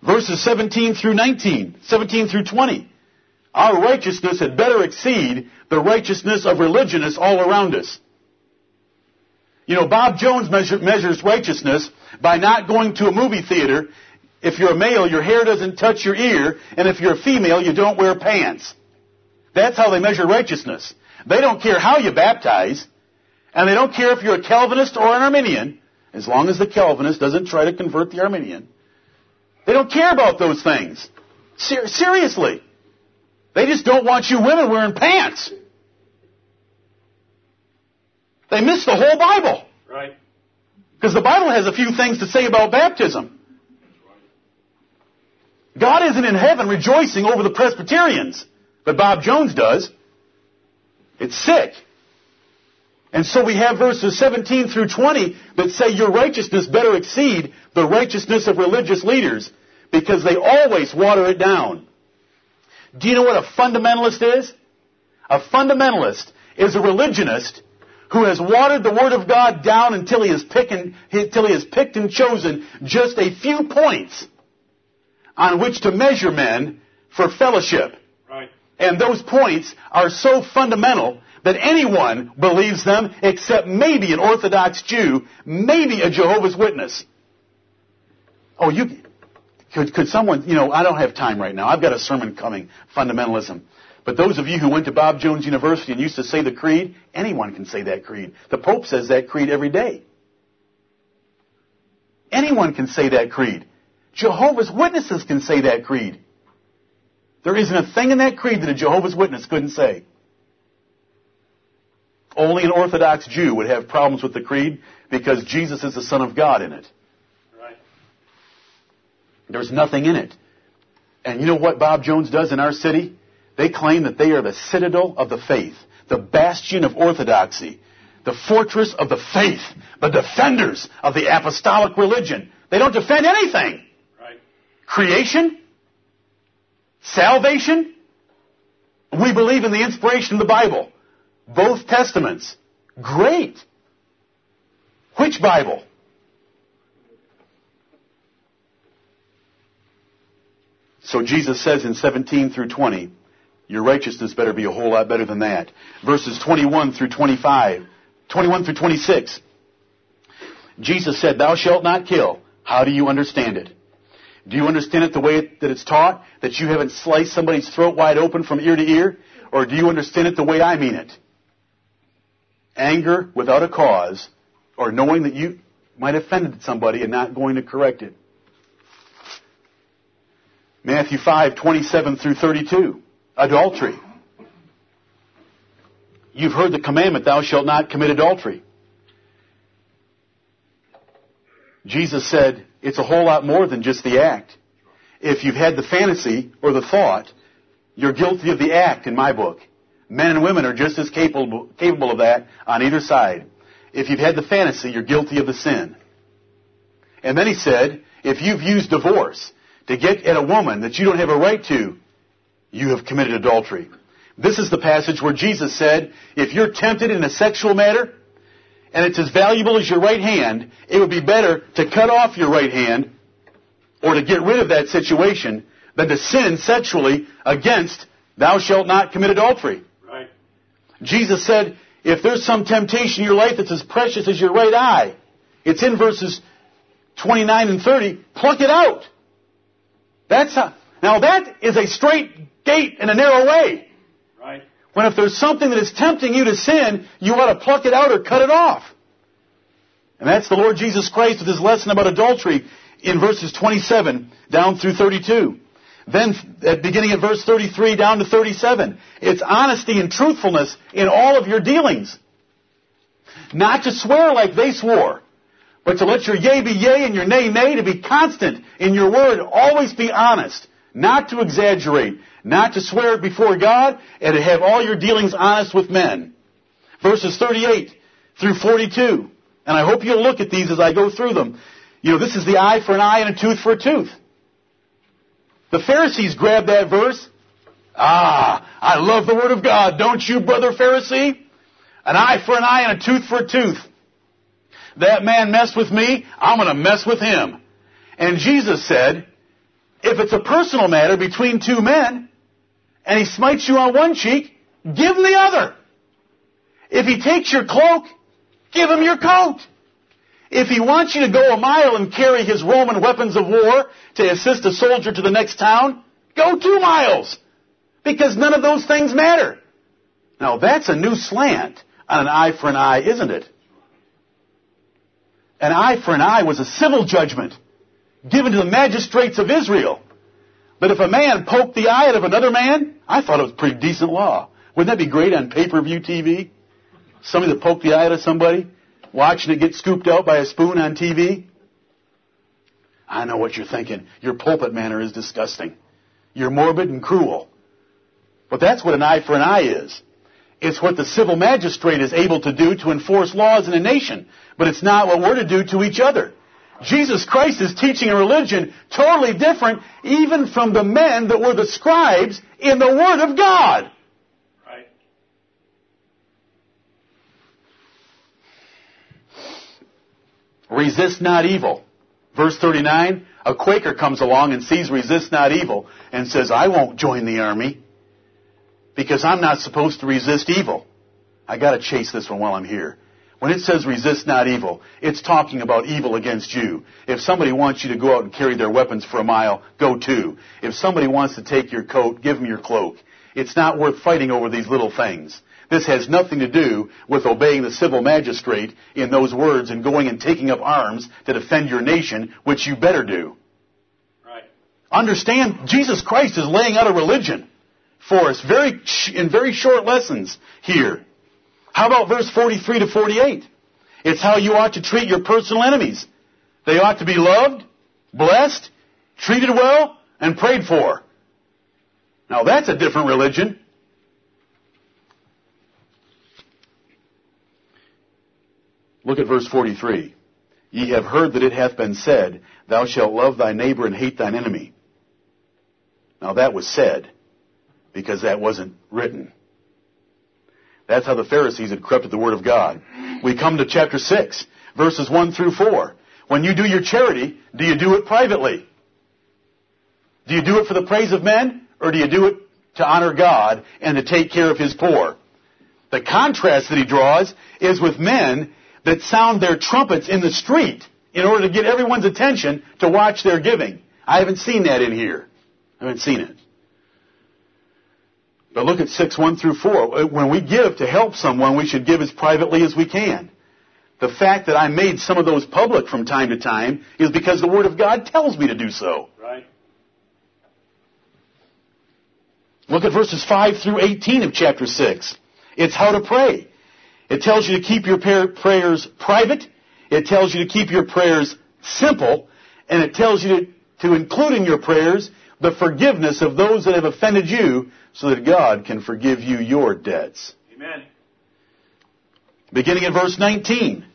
Verses 17 through 19, 17 through 20. Our righteousness had better exceed the righteousness of religionists all around us. You know, Bob Jones measure, measures righteousness by not going to a movie theater. If you're a male, your hair doesn't touch your ear, and if you're a female, you don't wear pants. That's how they measure righteousness. They don't care how you baptize, and they don't care if you're a Calvinist or an Arminian, as long as the Calvinist doesn't try to convert the Arminian. They don't care about those things. Ser- seriously. They just don't want you women wearing pants. They miss the whole Bible. Right. Because the Bible has a few things to say about baptism. God isn't in heaven rejoicing over the Presbyterians, but Bob Jones does. It's sick. And so we have verses 17 through 20 that say your righteousness better exceed the righteousness of religious leaders because they always water it down. Do you know what a fundamentalist is? A fundamentalist is a religionist who has watered the Word of God down until he has picked and, until he has picked and chosen just a few points on which to measure men for fellowship. Right. And those points are so fundamental that anyone believes them except maybe an Orthodox Jew, maybe a Jehovah's Witness. Oh, you, could, could someone, you know, I don't have time right now. I've got a sermon coming, fundamentalism. But those of you who went to Bob Jones University and used to say the creed, anyone can say that creed. The Pope says that creed every day. Anyone can say that creed. Jehovah's Witnesses can say that creed. There isn't a thing in that creed that a Jehovah's Witness couldn't say. Only an Orthodox Jew would have problems with the creed because Jesus is the Son of God in it. There's nothing in it. And you know what Bob Jones does in our city? They claim that they are the citadel of the faith, the bastion of orthodoxy, the fortress of the faith, the defenders of the apostolic religion. They don't defend anything. Right. Creation, salvation. We believe in the inspiration of the Bible. Both testaments. Great. Which Bible? So Jesus says in 17 through 20, your righteousness better be a whole lot better than that. Verses 21 through 25, 21 through 26. Jesus said, Thou shalt not kill. How do you understand it? Do you understand it the way that it's taught? That you haven't sliced somebody's throat wide open from ear to ear? Or do you understand it the way I mean it? Anger without a cause, or knowing that you might have offended somebody and not going to correct it. Matthew 5, 27 through 32. Adultery. You've heard the commandment, thou shalt not commit adultery. Jesus said, it's a whole lot more than just the act. If you've had the fantasy or the thought, you're guilty of the act in my book. Men and women are just as capable, capable of that on either side. If you've had the fantasy, you're guilty of the sin. And then he said, if you've used divorce to get at a woman that you don't have a right to, you have committed adultery. This is the passage where Jesus said, if you're tempted in a sexual matter, and it's as valuable as your right hand, it would be better to cut off your right hand or to get rid of that situation than to sin sexually against thou shalt not commit adultery. Right. Jesus said, if there's some temptation in your life that's as precious as your right eye, it's in verses 29 and 30, pluck it out. That's how, now that is a straight gate and a narrow way. Right. When if there's something that is tempting you to sin, you ought to pluck it out or cut it off. And that's the Lord Jesus Christ with his lesson about adultery in verses 27 down through 32. Then at beginning at verse 33 down to 37, it's honesty and truthfulness in all of your dealings. Not to swear like they swore, but to let your yea be yea and your nay nay, to be constant in your word, always be honest, not to exaggerate, not to swear before God, and to have all your dealings honest with men. Verses 38 through 42. And I hope you'll look at these as I go through them. You know, this is the eye for an eye and a tooth for a tooth. The Pharisees grabbed that verse. Ah, I love the Word of God, don't you, brother Pharisee? An eye for an eye and a tooth for a tooth. That man messed with me, I'm going to mess with him. And Jesus said, if it's a personal matter between two men, and he smites you on one cheek, give him the other. If he takes your cloak, give him your coat. If he wants you to go a mile and carry his Roman weapons of war to assist a soldier to the next town, go two miles. Because none of those things matter. Now that's a new slant on an eye for an eye, isn't it? An eye for an eye was a civil judgment given to the magistrates of Israel. But if a man poked the eye out of another man, I thought it was pretty decent law. Wouldn't that be great on pay-per-view TV? Somebody that poked the eye out of somebody, watching it get scooped out by a spoon on TV? I know what you're thinking. Your pulpit manner is disgusting. You're morbid and cruel. But that's what an eye for an eye is. It's what the civil magistrate is able to do to enforce laws in a nation. But it's not what we're to do to each other. Jesus Christ is teaching a religion totally different even from the men that were the scribes in the Word of God. Right. Resist not evil. Verse 39, a Quaker comes along and sees resist not evil and says, I won't join the army because I'm not supposed to resist evil. I gotta chase this one while I'm here. When it says resist not evil, it's talking about evil against you. If somebody wants you to go out and carry their weapons for a mile, go too. If somebody wants to take your coat, give them your cloak. It's not worth fighting over these little things. This has nothing to do with obeying the civil magistrate in those words and going and taking up arms to defend your nation, which you better do. Right. Understand, Jesus Christ is laying out a religion for us very, in very short lessons here. How about verse 43 to 48? It's how you ought to treat your personal enemies. They ought to be loved, blessed, treated well, and prayed for. Now that's a different religion. Look at verse 43. Ye have heard that it hath been said, Thou shalt love thy neighbor and hate thine enemy. Now that was said, because that wasn't written. That's how the Pharisees had corrupted the Word of God. We come to chapter 6, verses 1 through 4. When you do your charity, do you do it privately? Do you do it for the praise of men, or do you do it to honor God and to take care of His poor? The contrast that he draws is with men that sound their trumpets in the street in order to get everyone's attention to watch their giving. I haven't seen that in here. I haven't seen it. But look at 6, 1 through 4. When we give to help someone, we should give as privately as we can. The fact that I made some of those public from time to time is because the Word of God tells me to do so. Right. Look at verses 5 through 18 of chapter 6. It's how to pray. It tells you to keep your prayers private. It tells you to keep your prayers simple. And it tells you to, to include in your prayers the forgiveness of those that have offended you so that God can forgive you your debts. Amen. Beginning in verse 19.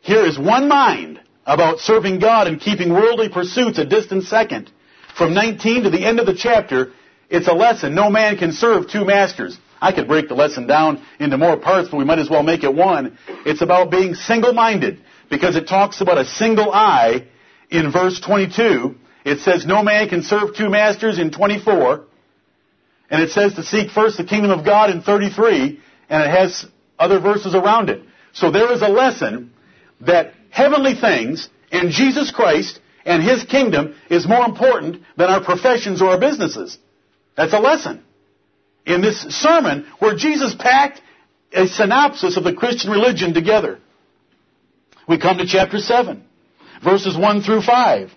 Here is one mind about serving God and keeping worldly pursuits a distant second. From 19 to the end of the chapter, it's a lesson. No man can serve two masters. I could break the lesson down into more parts, but we might as well make it one. It's about being single-minded because it talks about a single eye in verse 22. It says no man can serve two masters in 24. And it says to seek first the kingdom of God in 33. And it has other verses around it. So there is a lesson that heavenly things and Jesus Christ and His kingdom is more important than our professions or our businesses. That's a lesson in this sermon where Jesus packed a synopsis of the Christian religion together. We come to chapter 7, verses 1 through 5.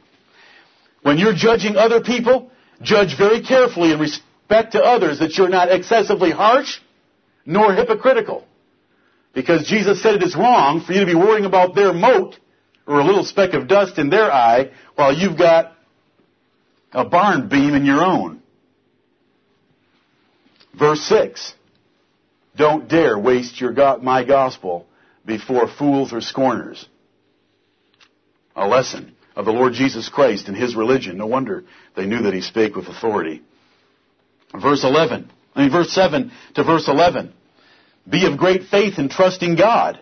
When you're judging other people, Judge very carefully in respect to others that you're not excessively harsh nor hypocritical. Because Jesus said it is wrong for you to be worrying about their mote or a little speck of dust in their eye while you've got a barn beam in your own. Verse 6. Don't dare waste your go- my gospel before fools or scorners. A lesson of the Lord Jesus Christ and His religion. No wonder they knew that He spake with authority. Verse 11. I mean, verse 7 to verse 11. Be of great faith in trusting God.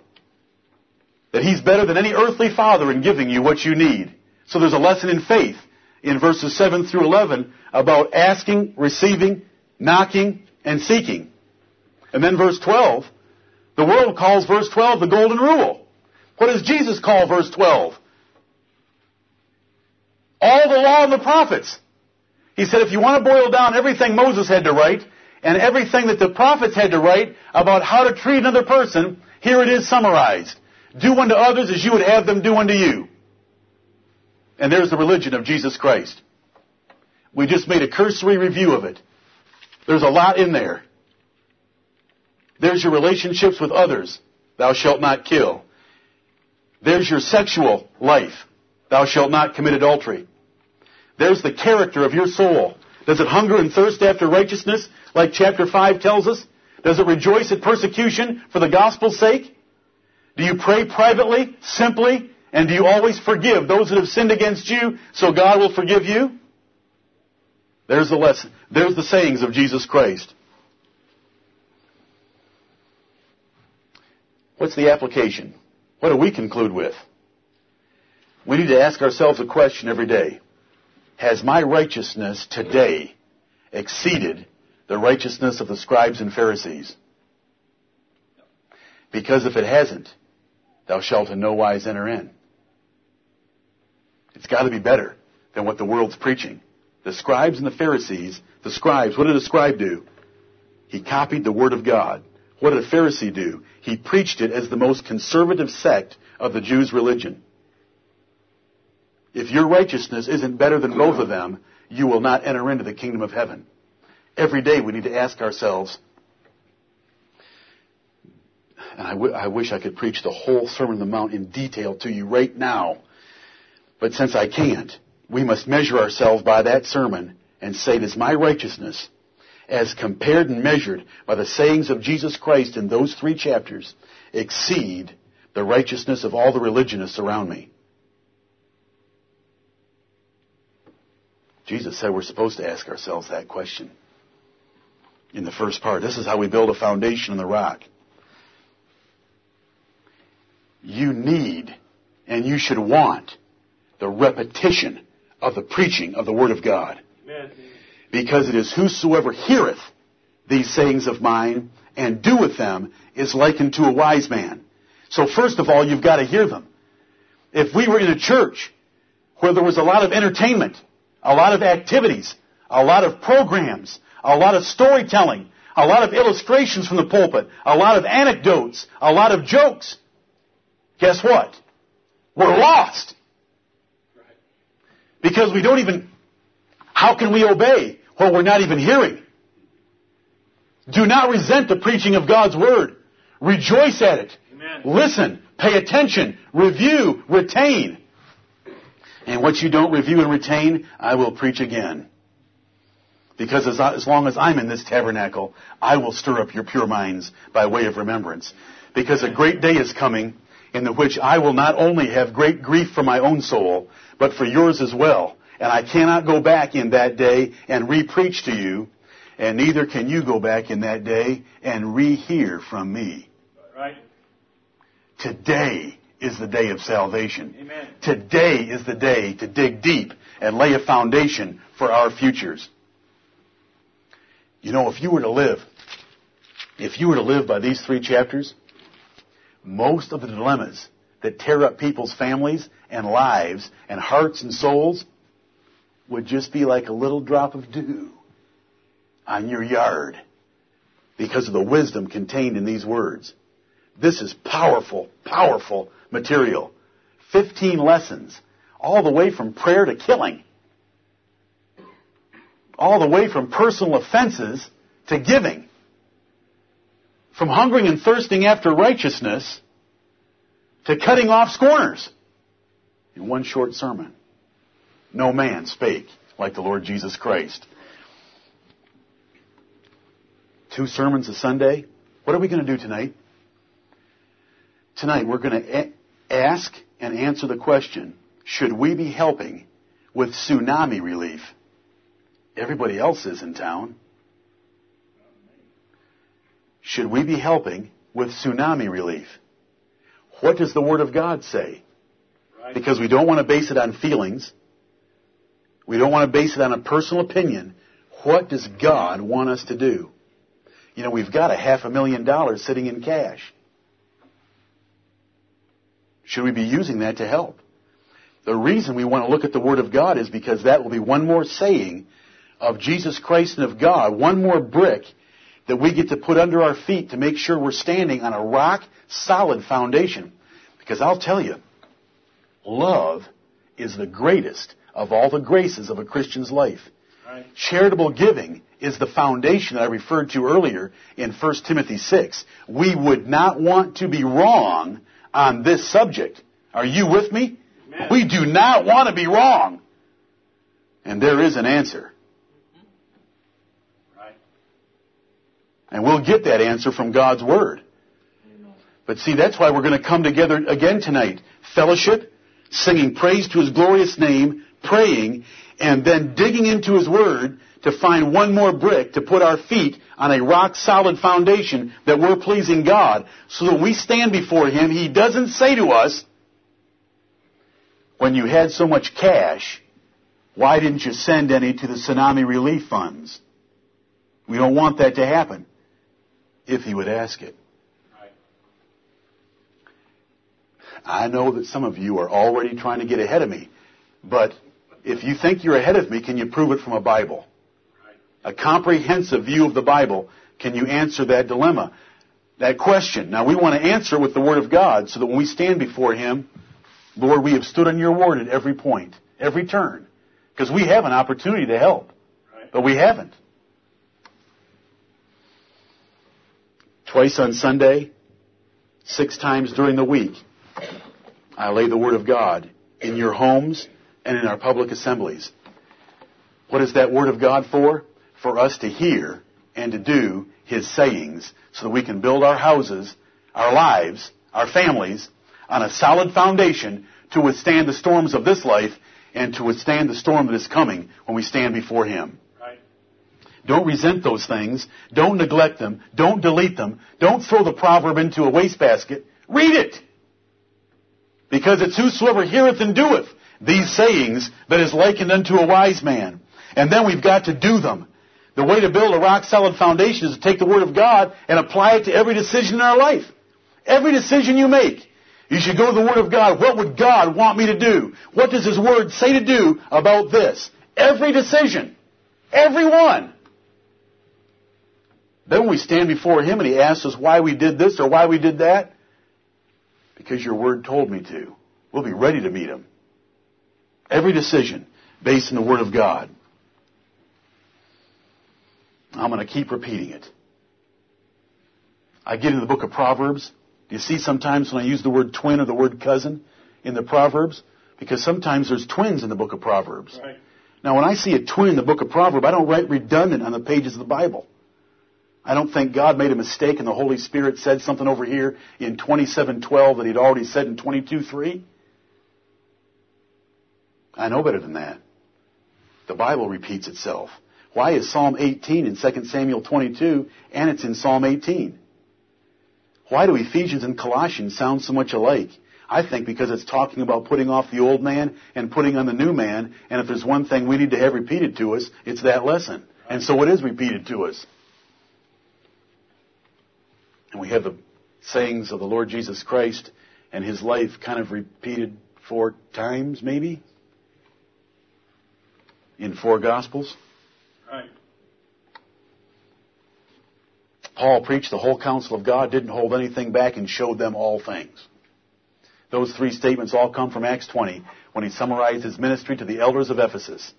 That He's better than any earthly father in giving you what you need. So there's a lesson in faith in verses 7 through 11 about asking, receiving, knocking, and seeking. And then verse 12, the world calls verse 12 the golden rule. What does Jesus call verse 12? All the law and the prophets. He said if you want to boil down everything Moses had to write and everything that the prophets had to write about how to treat another person, here it is summarized. Do unto others as you would have them do unto you. And there's the religion of Jesus Christ. We just made a cursory review of it. There's a lot in there. There's your relationships with others. Thou shalt not kill. There's your sexual life. Thou shalt not commit adultery. There's the character of your soul. Does it hunger and thirst after righteousness, like chapter 5 tells us? Does it rejoice at persecution for the gospel's sake? Do you pray privately, simply, and do you always forgive those that have sinned against you so God will forgive you? There's the lesson. There's the sayings of Jesus Christ. What's the application? What do we conclude with? We need to ask ourselves a question every day. Has my righteousness today exceeded the righteousness of the scribes and Pharisees? Because if it hasn't, thou shalt in no wise enter in. It's got to be better than what the world's preaching. The scribes and the Pharisees, the scribes, what did a scribe do? He copied the Word of God. What did a Pharisee do? He preached it as the most conservative sect of the Jews' religion. If your righteousness isn't better than both of them, you will not enter into the kingdom of heaven. Every day we need to ask ourselves, and I, w- I wish I could preach the whole Sermon on the Mount in detail to you right now, but since I can't, we must measure ourselves by that sermon and say, does my righteousness, as compared and measured by the sayings of Jesus Christ in those three chapters, exceed the righteousness of all the religionists around me? Jesus said we're supposed to ask ourselves that question in the first part. This is how we build a foundation on the rock. You need and you should want the repetition of the preaching of the Word of God. Amen. Because it is whosoever heareth these sayings of mine and doeth them is likened to a wise man. So first of all, you've got to hear them. If we were in a church where there was a lot of entertainment, a lot of activities, a lot of programs, a lot of storytelling, a lot of illustrations from the pulpit, a lot of anecdotes, a lot of jokes, guess what? We're lost. Because we don't even, how can we obey when we're not even hearing? Do not resent the preaching of God's Word. Rejoice at it. Amen. Listen, pay attention, review, retain. And what you don't review and retain, I will preach again. Because as, as, long as I'm in this tabernacle, I will stir up your pure minds by way of remembrance. Because a great day is coming in the which I will not only have great grief for my own soul, but for yours as well. And I cannot go back in that day and re-preach to you, and neither can you go back in that day and re-hear from me. Right. Today is the day of salvation. Amen. Today is the day to dig deep and lay a foundation for our futures. You know, if you were to live, if you were to live by these three chapters, most of the dilemmas that tear up people's families and lives and hearts and souls would just be like a little drop of dew on your yard because of the wisdom contained in these words. This is powerful, powerful material. 15 lessons, all the way from prayer to killing. all the way from personal offenses to giving. From hungering and thirsting after righteousness to cutting off scorners in one short sermon. No man spake like the Lord Jesus Christ. Two sermons a Sunday. What are we going to do tonight? Tonight we're going to ask and answer the question, should we be helping with tsunami relief? Everybody else is in town. Should we be helping with tsunami relief? What does the Word of God say? Because we don't want to base it on feelings. We don't want to base it on a personal opinion. What does God want us to do? You know, we've got a half a million dollars sitting in cash. Should we be using that to help? The reason we want to look at the Word of God is because that will be one more saying of Jesus Christ and of God, one more brick that we get to put under our feet to make sure we're standing on a rock solid foundation. Because I'll tell you, love is the greatest of all the graces of a Christian's life. Right. Charitable giving is the foundation that I referred to earlier in 1 Timothy 6. We would not want to be wrong on this subject. Are you with me? Amen. We do not want to be wrong. And there is an answer. Right. And we'll get that answer from God's Word. But see, that's why we're going to come together again tonight. Fellowship, singing praise to His glorious name, praying, and then digging into His Word to find one more brick to put our feet on a rock solid foundation that we're pleasing God. So that we stand before Him, He doesn't say to us, when you had so much cash, why didn't you send any to the tsunami relief funds? We don't want that to happen. If He would ask it. I know that some of you are already trying to get ahead of me, but if you think you're ahead of me, can you prove it from a Bible? A comprehensive view of the Bible, can you answer that dilemma? That question. Now we want to answer with the Word of God so that when we stand before Him, Lord, we have stood on your word at every point, every turn. Because we have an opportunity to help, Right. but we haven't. Twice on Sunday, six times during the week, I lay the Word of God in your homes and in our public assemblies. What is that Word of God for? For us to hear and to do His sayings so that we can build our houses, our lives, our families on a solid foundation to withstand the storms of this life and to withstand the storm that is coming when we stand before Him. Right. Don't resent those things. Don't neglect them. Don't delete them. Don't throw the proverb into a wastebasket. Read it. Because it's whosoever heareth and doeth these sayings that is likened unto a wise man. And then we've got to do them. The way to build a rock solid foundation is to take the Word of God and apply it to every decision in our life. Every decision you make. You should go to the Word of God. What would God want me to do? What does His Word say to do about this? Every decision. Every one. Then when we stand before Him and He asks us why we did this or why we did that, because your Word told me to, we'll be ready to meet Him. Every decision based in the Word of God. I'm going to keep repeating it. I get in the book of Proverbs. Do you see sometimes when I use the word twin or the word cousin in the Proverbs? Because sometimes there's twins in the book of Proverbs. Right. Now, when I see a twin in the book of Proverbs, I don't write redundant on the pages of the Bible. I don't think God made a mistake and the Holy Spirit said something over here in 27:12 that He'd already said in 22:3. I know better than that. The Bible repeats itself. Why is Psalm 18 in 2 Samuel 22 and it's in Psalm 18? Why do Ephesians and Colossians sound so much alike? I think because it's talking about putting off the old man and putting on the new man, and if there's one thing we need to have repeated to us, it's that lesson. And so it is repeated to us. And we have the sayings of the Lord Jesus Christ and his life kind of repeated four times, maybe, in four Gospels. Right. Paul preached the whole counsel of God, didn't hold anything back, and showed them all things. Those three statements all come from Acts 20 when he summarized his ministry to the elders of Ephesus.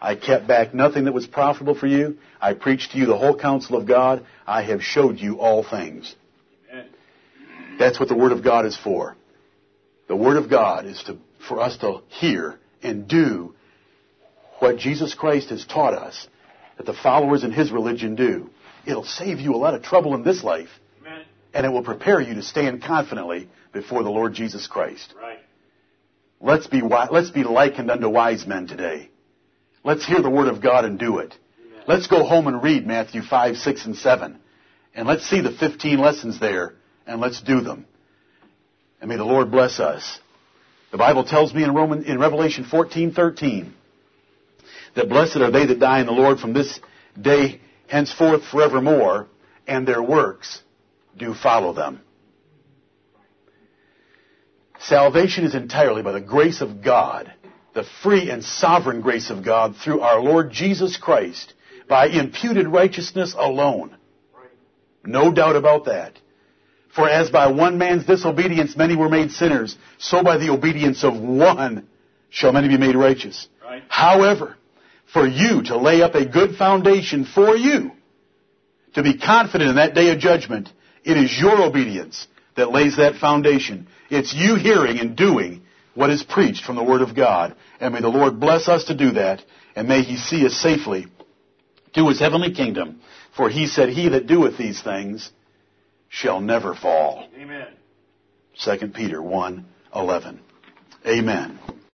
I kept back nothing that was profitable for you. I preached to you the whole counsel of God. I have showed you all things. Amen. That's what the Word of God is for. The Word of God is to, for us to hear and do what Jesus Christ has taught us that the followers in His religion do. It'll save you a lot of trouble in this life, Amen. and it will prepare you to stand confidently before the Lord Jesus Christ. Right. Let's be, let's be likened unto wise men today. Let's hear the Word of God and do it. Amen. Let's go home and read Matthew 5, 6, and 7. And let's see the 15 lessons there, and let's do them. And may the Lord bless us. The Bible tells me in, Roman, in Revelation 14, 13, that blessed are they that die in the Lord from this day henceforth forevermore, and their works do follow them. Salvation is entirely by the grace of God, the free and sovereign grace of God through our Lord Jesus Christ, by imputed righteousness alone. No doubt about that. For as by one man's disobedience many were made sinners, so by the obedience of one shall many be made righteous. Right. However, for you to lay up a good foundation for you, to be confident in that day of judgment, it is your obedience that lays that foundation. It's you hearing and doing what is preached from the Word of God. And may the Lord bless us to do that, and may He see us safely to His heavenly kingdom. For He said, He that doeth these things shall never fall. Amen. 2 Peter 1, 11. Amen.